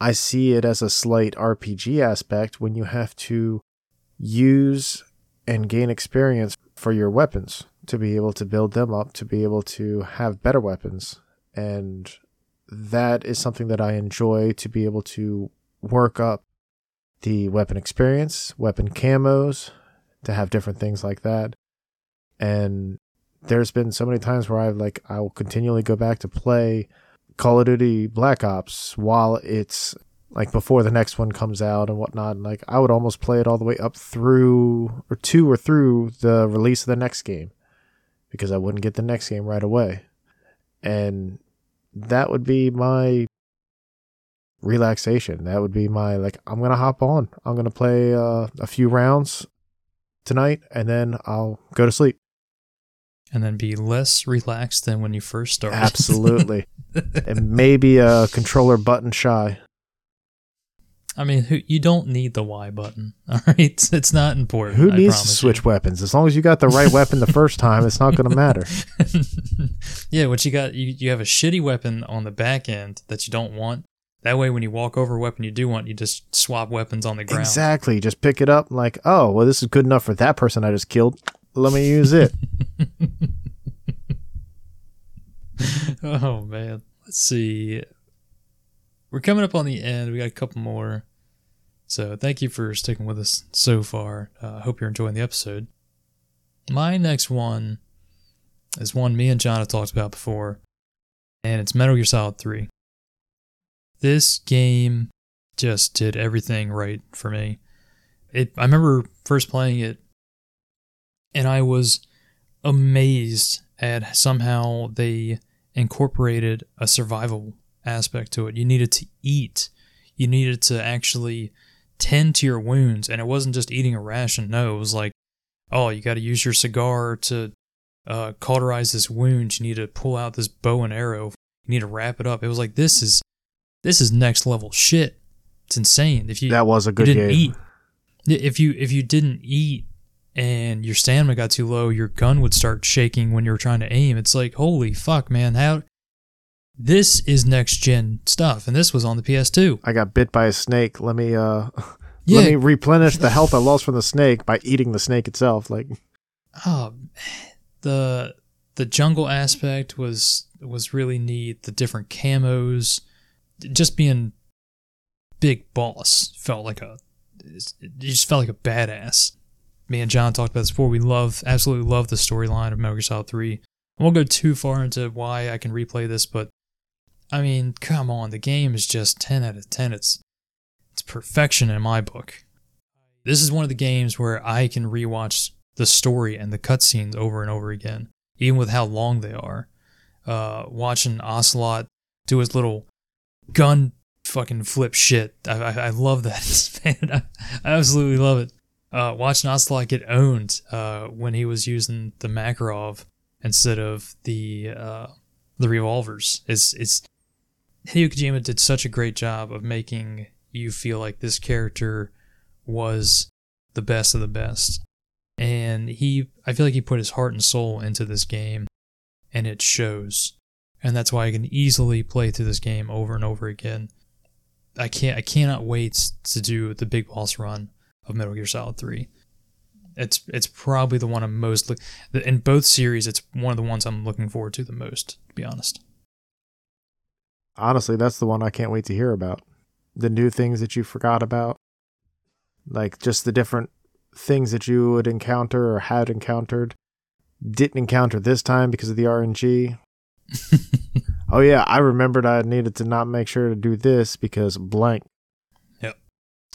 I see it as a slight RPG aspect when you have to use and gain experience for your weapons to be able to build them up, to be able to have better weapons. And that is something that I enjoy to be able to work up the weapon experience, weapon camos, to have different things like that. And there's been so many times where I've like I will continually go back to play Call of Duty Black Ops while it's like before the next one comes out and whatnot. And like I would almost play it all the way up through or to or through the release of the next game because I wouldn't get the next game right away. And that would be my relaxation. That would be my like I'm gonna hop on. I'm gonna play uh, a few rounds tonight and then I'll go to sleep. And then be less relaxed than when you first started. Absolutely. and maybe a controller button shy. I mean, who, you don't need the Y button. All right, it's, not important. Who needs to switch you. weapons? As long as you got the right weapon the first time, it's not going to matter. yeah, what you got? You you have a shitty weapon on the back end that you don't want. That way, when you walk over a weapon you do want, you just swap weapons on the ground. Exactly. Just pick it up like, oh, well, this is good enough for that person I just killed. Let me use it. oh man, let's see. We're coming up on the end. We got a couple more. So thank you for sticking with us so far. I uh, hope you're enjoying the episode. My next one is one me and John have talked about before, and it's Metal Gear Solid 3. This game just did everything right for me. It I remember first playing it and I was amazed at somehow they incorporated a survival aspect to it. You needed to eat. You needed to actually tend to your wounds and it wasn't just eating a ration. No, it was like, oh, you got to use your cigar to uh, cauterize this wound. You need to pull out this bow and arrow. You need to wrap it up. It was like this is this is next level shit. It's insane. If you That was a good didn't game. eat, if you if you didn't eat and your stamina got too low, your gun would start shaking when you were trying to aim. It's like holy fuck, man! How this is next gen stuff, and this was on the PS2. I got bit by a snake. Let me uh Yeah. let me replenish the health I lost from the snake by eating the snake itself. Like oh, the the jungle aspect was was really neat. The different camos, just being big boss felt like a it just felt like a badass. Me and John talked about this before. We love absolutely love the storyline of Metal Gear Solid Three. I won't go too far into why I can replay this, but I mean, come on, the game is just ten out of ten. It's it's perfection in my book. This is one of the games where I can rewatch the story and the cutscenes over and over again, even with how long they are. Uh, watching Ocelot do his little gun fucking flip shit. I, I, I love that, man. I, I absolutely love it. Uh, watching Ocelot get owned uh, when he was using the Makarov instead of the uh, the revolvers is it's Hideo Kojima did such a great job of making you feel like this character was the best of the best. And he I feel like he put his heart and soul into this game and it shows. And that's why I can easily play through this game over and over again. I can't I cannot wait to do the big boss run of Metal Gear Solid 3. It's it's probably the one I'm most look in both series it's one of the ones I'm looking forward to the most, to be honest. Honestly, that's the one I can't wait to hear about. The new things that you forgot about. Like just the different things that you would encounter or had encountered. Didn't encounter this time because of the RNG. Oh yeah, I remembered I needed to not make sure to do this because blank. Yep.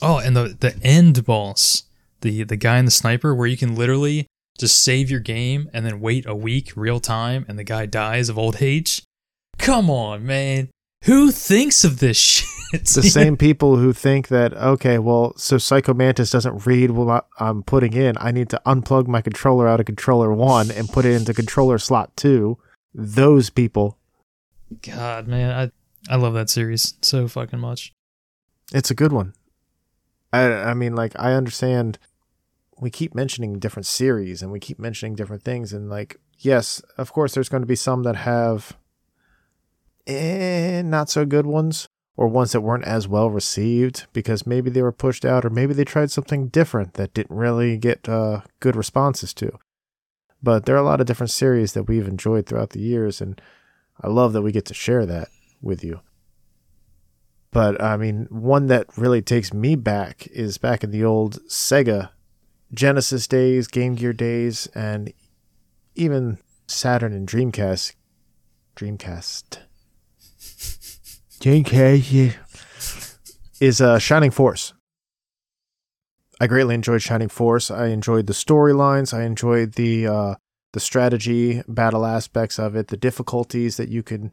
Oh, and the the end boss, the the guy in the sniper, where you can literally just save your game and then wait a week real time, and the guy dies of old age. Come on, man. Who thinks of this shit? the same people who think that okay, well, so Psycho Mantis doesn't read what I'm putting in. I need to unplug my controller out of controller one and put it into controller slot two. Those people. God, man, I I love that series so fucking much. It's a good one. I I mean, like I understand. We keep mentioning different series and we keep mentioning different things, and like yes, of course, there's going to be some that have eh, not so good ones or ones that weren't as well received because maybe they were pushed out or maybe they tried something different that didn't really get uh, good responses to. But there are a lot of different series that we've enjoyed throughout the years, and I love that we get to share that with you. But I mean, one that really takes me back is back in the old Sega Genesis days, Game Gear days, and even Saturn and Dreamcast. Dreamcast is uh, Shining Force. I greatly enjoyed Shining Force. I enjoyed the storylines. I enjoyed the uh, the strategy, battle aspects of it, the difficulties that you can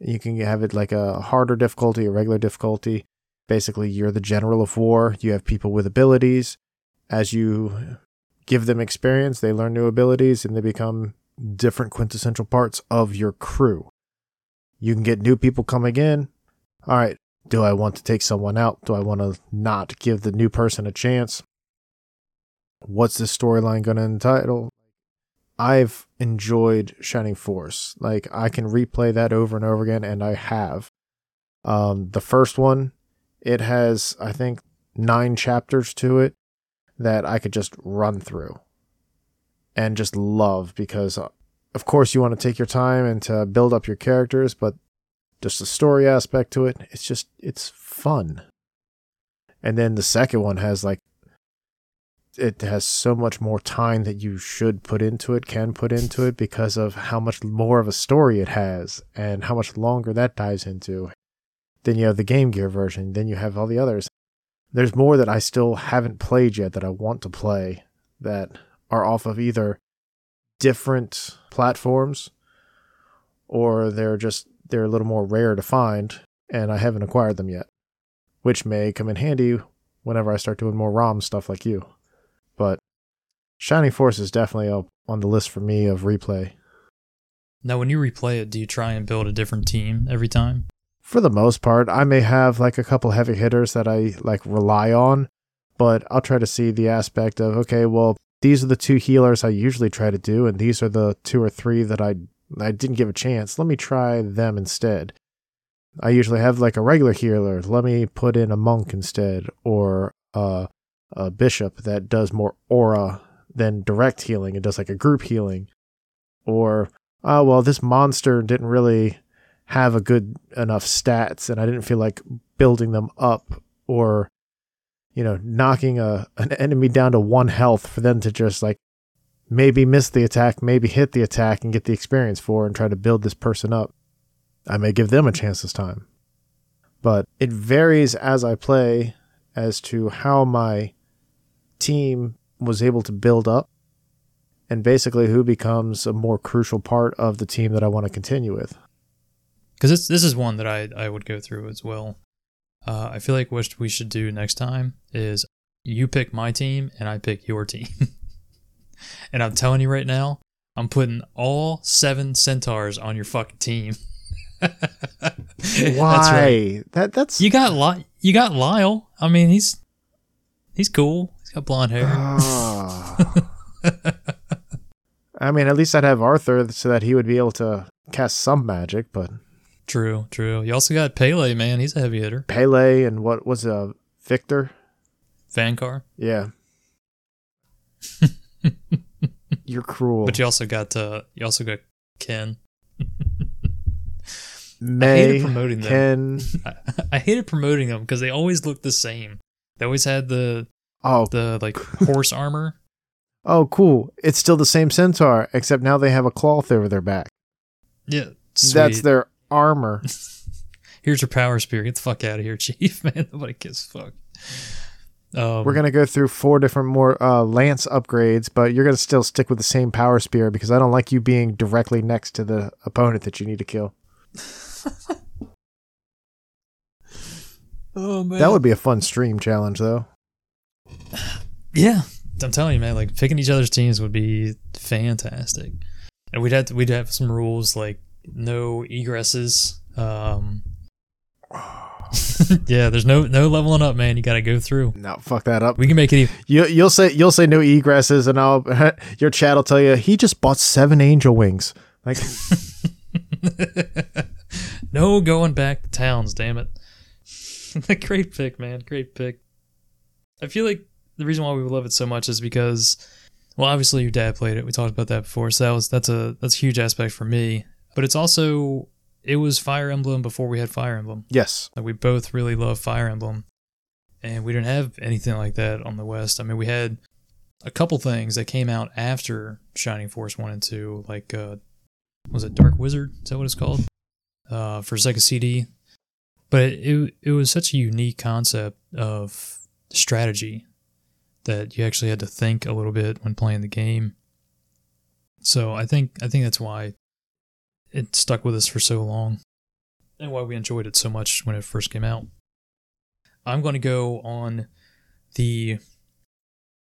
you can have it like a harder difficulty, a regular difficulty. Basically, you're the general of war. You have people with abilities. As you give them experience, they learn new abilities and they become different quintessential parts of your crew. You can get new people coming in, all right, do I want to take someone out? Do I want to not give the new person a chance? What's this storyline going to entitle? I've enjoyed Shining Force. Like I can replay that over and over again, and I have. Um, the first one, it has I think nine chapters to it that I could just run through and just love because, uh, of course, you want to take your time and to build up your characters, but just the story aspect to it. It's just it's fun. And then the second one has like it has so much more time that you should put into it, can put into it because of how much more of a story it has and how much longer that dives into. Then you have the Game Gear version, then you have all the others. There's more that I still haven't played yet that I want to play that are off of either different platforms or they're just they're a little more rare to find, and I haven't acquired them yet, which may come in handy whenever I start doing more ROM stuff like you. Shining Force is definitely up on the list for me of replay. Now, when you replay it, do you try and build a different team every time? For the most part, I may have like a couple heavy hitters that I like rely on, but I'll try to see the aspect of okay, well, these are the two healers I usually try to do, and these are the two or three that I I didn't give a chance. Let me try them instead. I usually have like a regular healer. Let me put in a monk instead, or uh, a bishop that does more aura than direct healing. It does like a group healing. Or, oh, well, this monster didn't really have a good enough stats and I didn't feel like building them up or, you know, knocking a, an enemy down to one health for them to just like maybe miss the attack, maybe hit the attack and get the experience for and try to build this person up. I may give them a chance this time. But it varies as I play as to how my team was able to build up and basically who becomes a more crucial part of the team that I want to continue with. because this this is one that I I would go through as well. Uh, I feel like what we should do next time is you pick my team and I pick your team. and I'm telling you right now, I'm putting all seven centaurs on your fucking team. Why? That's right. That that's You got Li- you got Lyle. I mean, he's he's cool. He's got blonde hair. Ah. I mean, at least I'd have Arthur so that he would be able to cast some magic, but True, true. You also got Pelle, man. He's a heavy hitter. Pelle and what was uh Victor? Vankar. Yeah. You're cruel. But you also got uh you also got Ken. May hated promoting them. Ken. I, I hated promoting them because they always looked the same. They always had the Oh, the like horse armor. oh, cool! It's still the same centaur, except now they have a cloth over their back. Yeah, sweet. That's their armor. Here's your power spear. Get the fuck out of here, Chief. Man, nobody gives fuck. Um, We're gonna go through four different more uh, lance upgrades, but you're gonna still stick with the same power spear because I don't like you being directly next to the opponent that you need to kill. Oh man, That would be a fun stream challenge, though. Yeah, I'm telling you, man. Like picking each other's teams would be fantastic, and we'd have to, we'd have some rules like no egresses. Um, yeah, there's no no leveling up, man. You got to go through. No, fuck that up. We can make it. Even, You, you'll say you'll say no egresses, and I'll your chat will tell you he just bought seven angel wings. Like no going back to towns. Damn it! Great pick, man. Great pick. I feel like the reason why we love it so much is because, well, obviously your dad played it. We talked about that before, so that was that's a that's a huge aspect for me. But it's also it was Fire Emblem before we had Fire Emblem. yes, Like we both really love Fire Emblem, and we didn't have anything like that on the West. I mean, we had a couple things that came out after Shining Force one and two, like uh, was it Dark Wizard? Is that what it's called? Uh, for Sega CD, but it, it it was such a unique concept of strategy that you actually had to think a little bit when playing the game. So I think I think that's why it stuck with us for so long and why we enjoyed it so much when it first came out. I'm going to go on the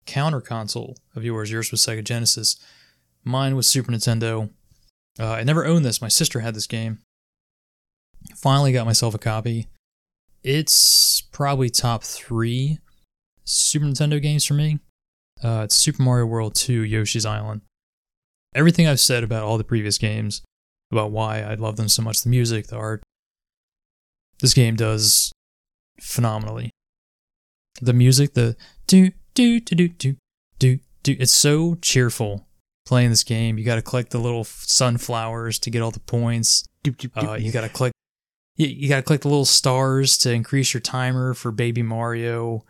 counter console of yours. Yours was Sega Genesis. Mine was Super Nintendo. Uh, I never owned this. My sister had this game. Finally got myself a copy. It's probably top three Super Nintendo games for me. Uh, it's Super Mario World 2 Yoshi's Island. Everything I've said about all the previous games, about why I love them so much the music, the art, this game does phenomenally. The music, the do do do do do do do, it's so cheerful playing this game. You got to collect the little sunflowers to get all the points. Uh, you got to collect. You, you got to collect the little stars to increase your timer for Baby Mario.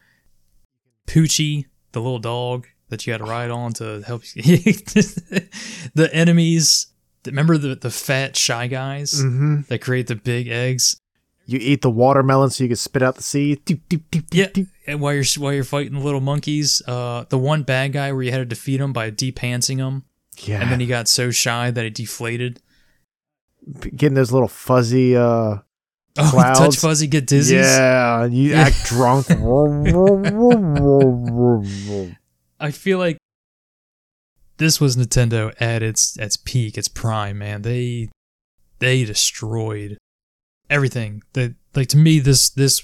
Poochy, the little dog that you had to ride on to help you. the enemies. Remember the the fat shy guys Mhm. that create the big eggs. You eat the watermelon so you can spit out the seed. Doop, doop, doop, Yeah, and while you're while you're fighting the little monkeys, uh, the one bad guy where you had to defeat him by depantsing him, yeah. and then he got so shy that he deflated. Getting those little fuzzy. uh Oh, Clouds. touch fuzzy, get dizzy. Yeah, you Yeah. act drunk. I feel like this was Nintendo at its its peak, its prime. Man, they they destroyed everything. That like to me, this this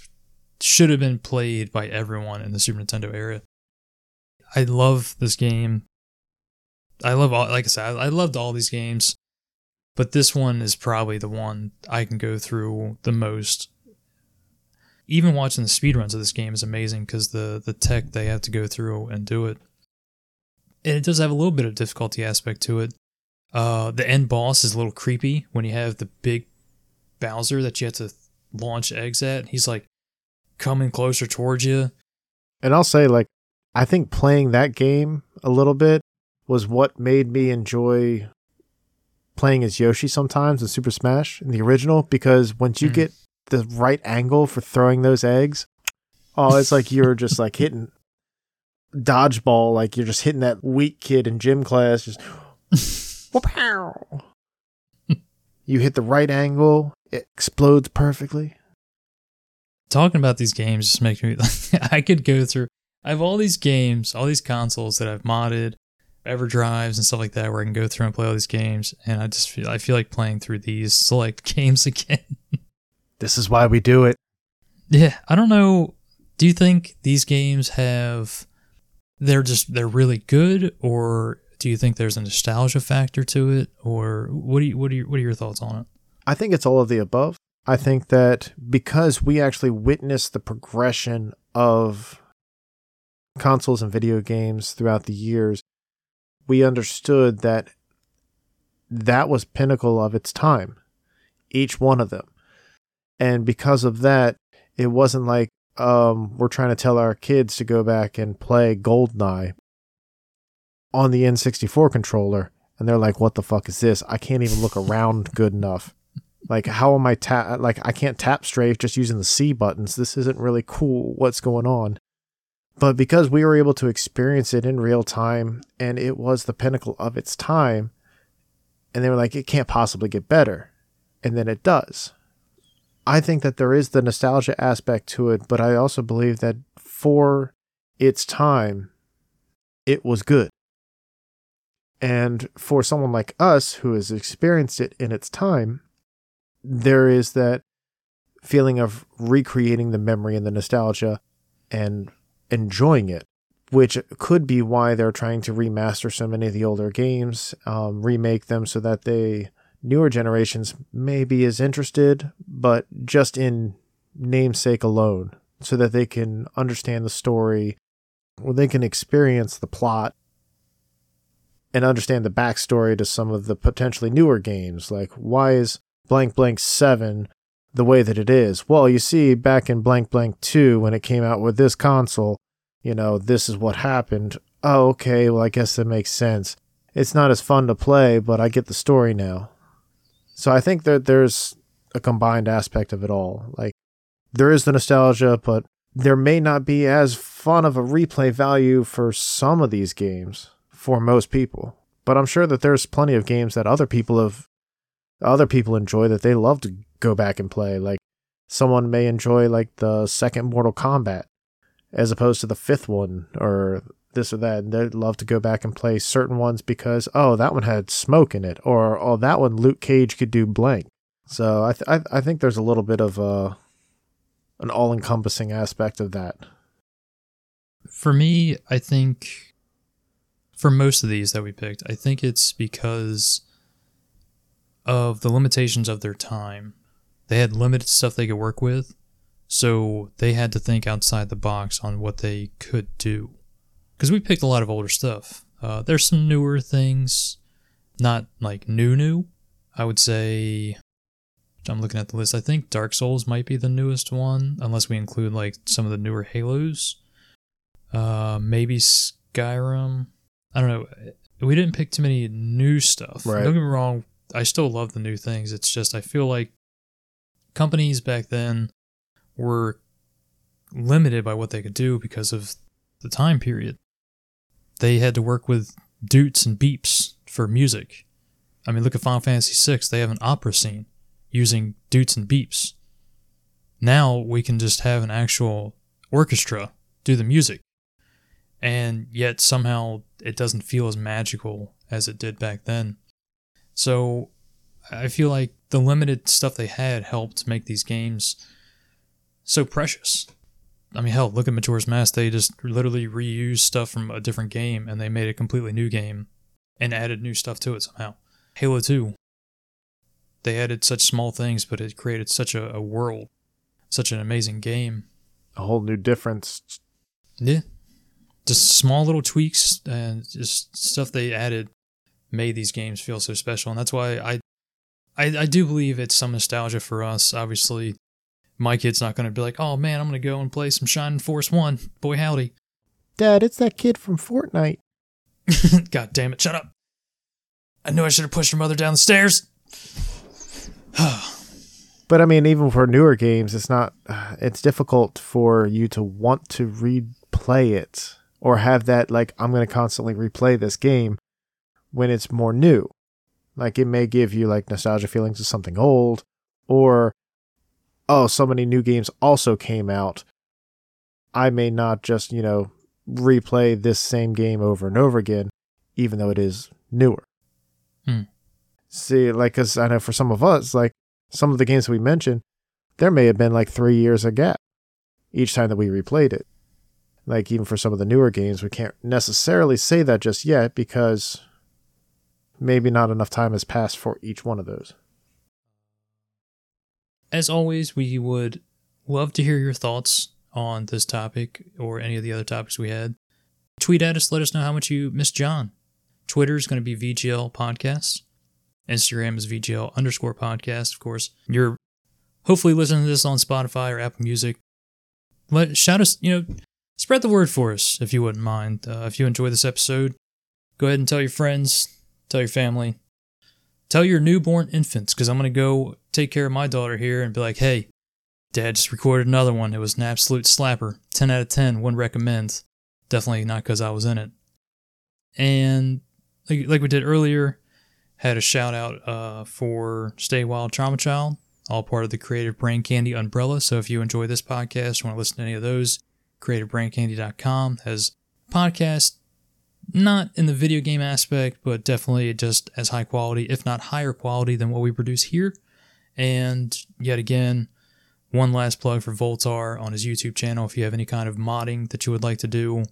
should have been played by everyone in the Super Nintendo era. I love this game. I love all, like I said, I, I loved all these games, but this one is probably the one I can go through the most. Even watching the speedruns of this game is amazing because the the tech they have to go through and do it. and it does have a little bit of difficulty aspect to it. Uh, the end boss is a little creepy when you have the big Bowser that you have to launch eggs at. He's like coming closer towards you. And I'll say, like, I think playing that game a little bit was what made me enjoy playing as Yoshi sometimes in Super Smash in the original because once you Mhm. get the right angle for throwing those eggs, oh, it's like you're just like hitting dodgeball, like you're just hitting that weak kid in gym class, just whoop-pow. you hit the right angle, it explodes perfectly. Talking about these games just makes me. I could go through. I have all these games, all these consoles that I've modded, EverDrives and stuff like that, where I can go through and play all these games, and I just feel I feel like playing through these select games again. This is why we do it. Yeah, I don't know. Do you think these games have they're just they're really good or do you think there's a nostalgia factor to it or what do you what are your what are your thoughts on it? I think it's all of the above. I think that because we actually witnessed the progression of consoles and video games throughout the years, we understood that that was pinnacle of its time, each one of them. And because of that, it wasn't like um, we're trying to tell our kids to go back and play Goldeneye on the N64 controller. And they're like, what the fuck is this? I can't even look around good enough. Like, how am I tap? Like, I can't tap strafe just using the C buttons. This isn't really cool. What's going on? But because we were able to experience it in real time and it was the pinnacle of its time, and they were like, it can't possibly get better. And then it does. I think that there is the nostalgia aspect to it, but I also believe that for its time, it was good. And for someone like us who has experienced it in its time, there is that feeling of recreating the memory and the nostalgia and enjoying it, which could be why they're trying to remaster so many of the older games, um, remake them so that they newer generations may be as interested, but just in namesake alone, so that they can understand the story, or they can experience the plot and understand the backstory to some of the potentially newer games. Like, why is blank blank 7 the way that it is? Well, you see, back in blank blank 2, when it came out with this console, you know, this is what happened. Oh, okay, well, I guess that makes sense. It's not as fun to play, but I get the story now. So I think that there's a combined aspect of it all. Like, there is the nostalgia, but there may not be as fun of a replay value for some of these games for most people. But I'm sure that there's plenty of games that other people have other people enjoy that they love to go back and play. Like someone may enjoy like the second Mortal Kombat as opposed to the fifth one or this or that. And they'd love to go back and play certain ones because oh that one had smoke in it or oh that one Luke Cage could do blank. So I th- I, I think there's a little bit of a an all encompassing aspect of that. For me, I think for most of these that we picked, I think it's because of the limitations of their time. They had limited stuff they could work with, so they had to think outside the box on what they could do. Because we picked a lot of older stuff. Uh, there's some newer things, not like new new. I would say I'm looking at the list. I think Dark Souls might be the newest one, unless we include like some of the newer Halos. Uh, maybe Skyrim. I don't know. We didn't pick too many new stuff. Right. Don't get me wrong. I still love the new things. It's just I feel like companies back then were limited by what they could do because of the time period. They had to work with doots and beeps for music. I mean, look at Final Fantasy VI. They have an opera scene using doots and beeps. Now we can just have an actual orchestra do the music. And yet somehow it doesn't feel as magical as it did back then. So I feel like the limited stuff they had helped make these games so precious. I mean, hell, look at Majora's Mask. They just literally reused stuff from a different game and they made a completely new game and added new stuff to it somehow. Halo 2. They added such small things, but it created such a, a world, such an amazing game. A whole new difference. Yeah. just small little tweaks and just stuff they added made these games feel so special. And that's why I, I, I do believe it's some nostalgia for us. Obviously, my kid's not going to be like, oh man, I'm going to go and play some Shining Force 1. Boy, howdy. Dad, it's that kid from Fortnite. God damn it, shut up. I knew I should have pushed your mother down the stairs. But I mean, even for newer games, it's not. It's difficult for you to want to replay it or have that like I'm going to constantly replay this game when it's more new. Like it may give you like nostalgia feelings of something old, or oh, so many new games also came out. I may not just you know replay this same game over and over again, even though it is newer. Hmm. See, like, cause I know for some of us, like some of the games we mentioned, there may have been like three years of gap each time that we replayed it. Like even for some of the newer games, we can't necessarily say that just yet because maybe not enough time has passed for each one of those. As always, we would love to hear your thoughts on this topic or any of the other topics we had. Tweet at us, let us know how much you miss John. Twitter is going to be VGL Podcast. Instagram is VGL underscore podcast. Of course, you're hopefully listening to this on Spotify or Apple Music. Let shout us, you know, spread the word for us if you wouldn't mind. Uh, if you enjoy this episode, go ahead and tell your friends, tell your family, tell your newborn infants, because I'm going to go take care of my daughter here and be like, hey, dad just recorded another one. It was an absolute slapper. 10 out of 10, wouldn't recommend. Definitely not because I was in it. And like, like we did earlier, had a shout out uh, for Stay Wild Trauma Child, all part of the Creative Brain Candy umbrella. So if you enjoy this podcast, want to listen to any of those, creativebraincandy.com has podcast not in the video game aspect, but definitely just as high quality, if not higher quality than what we produce here. And yet again, one last plug for Voultar on his YouTube channel. If you have any kind of modding that you would like to do,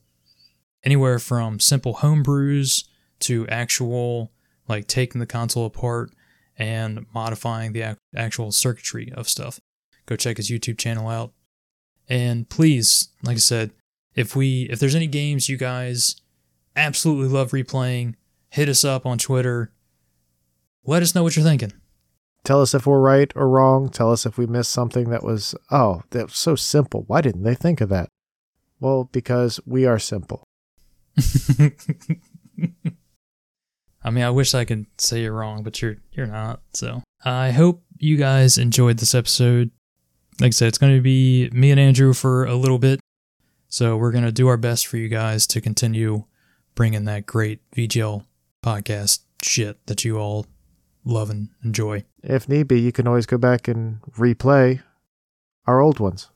anywhere from simple homebrews to actual like taking the console apart and modifying the actual circuitry of stuff. Go check his YouTube channel out. And please, like I said, if we if there's any games you guys absolutely love replaying, hit us up on Twitter. Let us know what you're thinking. Tell us if we're right or wrong. Tell us if we missed something that was, oh, that was so simple. Why didn't they think of that? Well, because we are simple. I mean, I wish I could say you're wrong, but you're you're not. So I hope you guys enjoyed this episode. Like I said, it's going to be me and Andrew for a little bit. So we're going to do our best for you guys to continue bringing that great VGL podcast shit that you all love and enjoy. If need be, you can always go back and replay our old ones.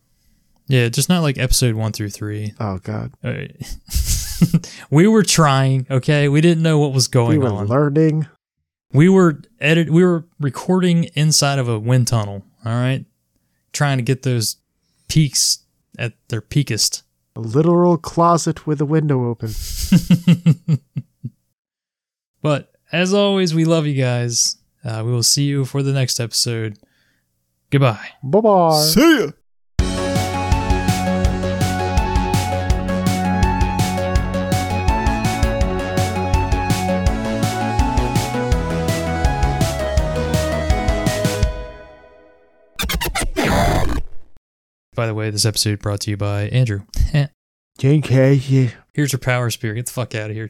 Yeah, just not like episode one through three. Oh, God. We were trying, okay? We didn't know what was going on. we were on. learning. We were edit we were recording inside of a wind tunnel, all right? Trying to get those peaks at their peakest. A literal closet with a window open. But as always, we love you guys. Uh, we will see you for the next episode. Goodbye. Bye bye. See ya. By the way, this episode brought to you by Andrew. Casey. Here's your power spear. Get the fuck out of here.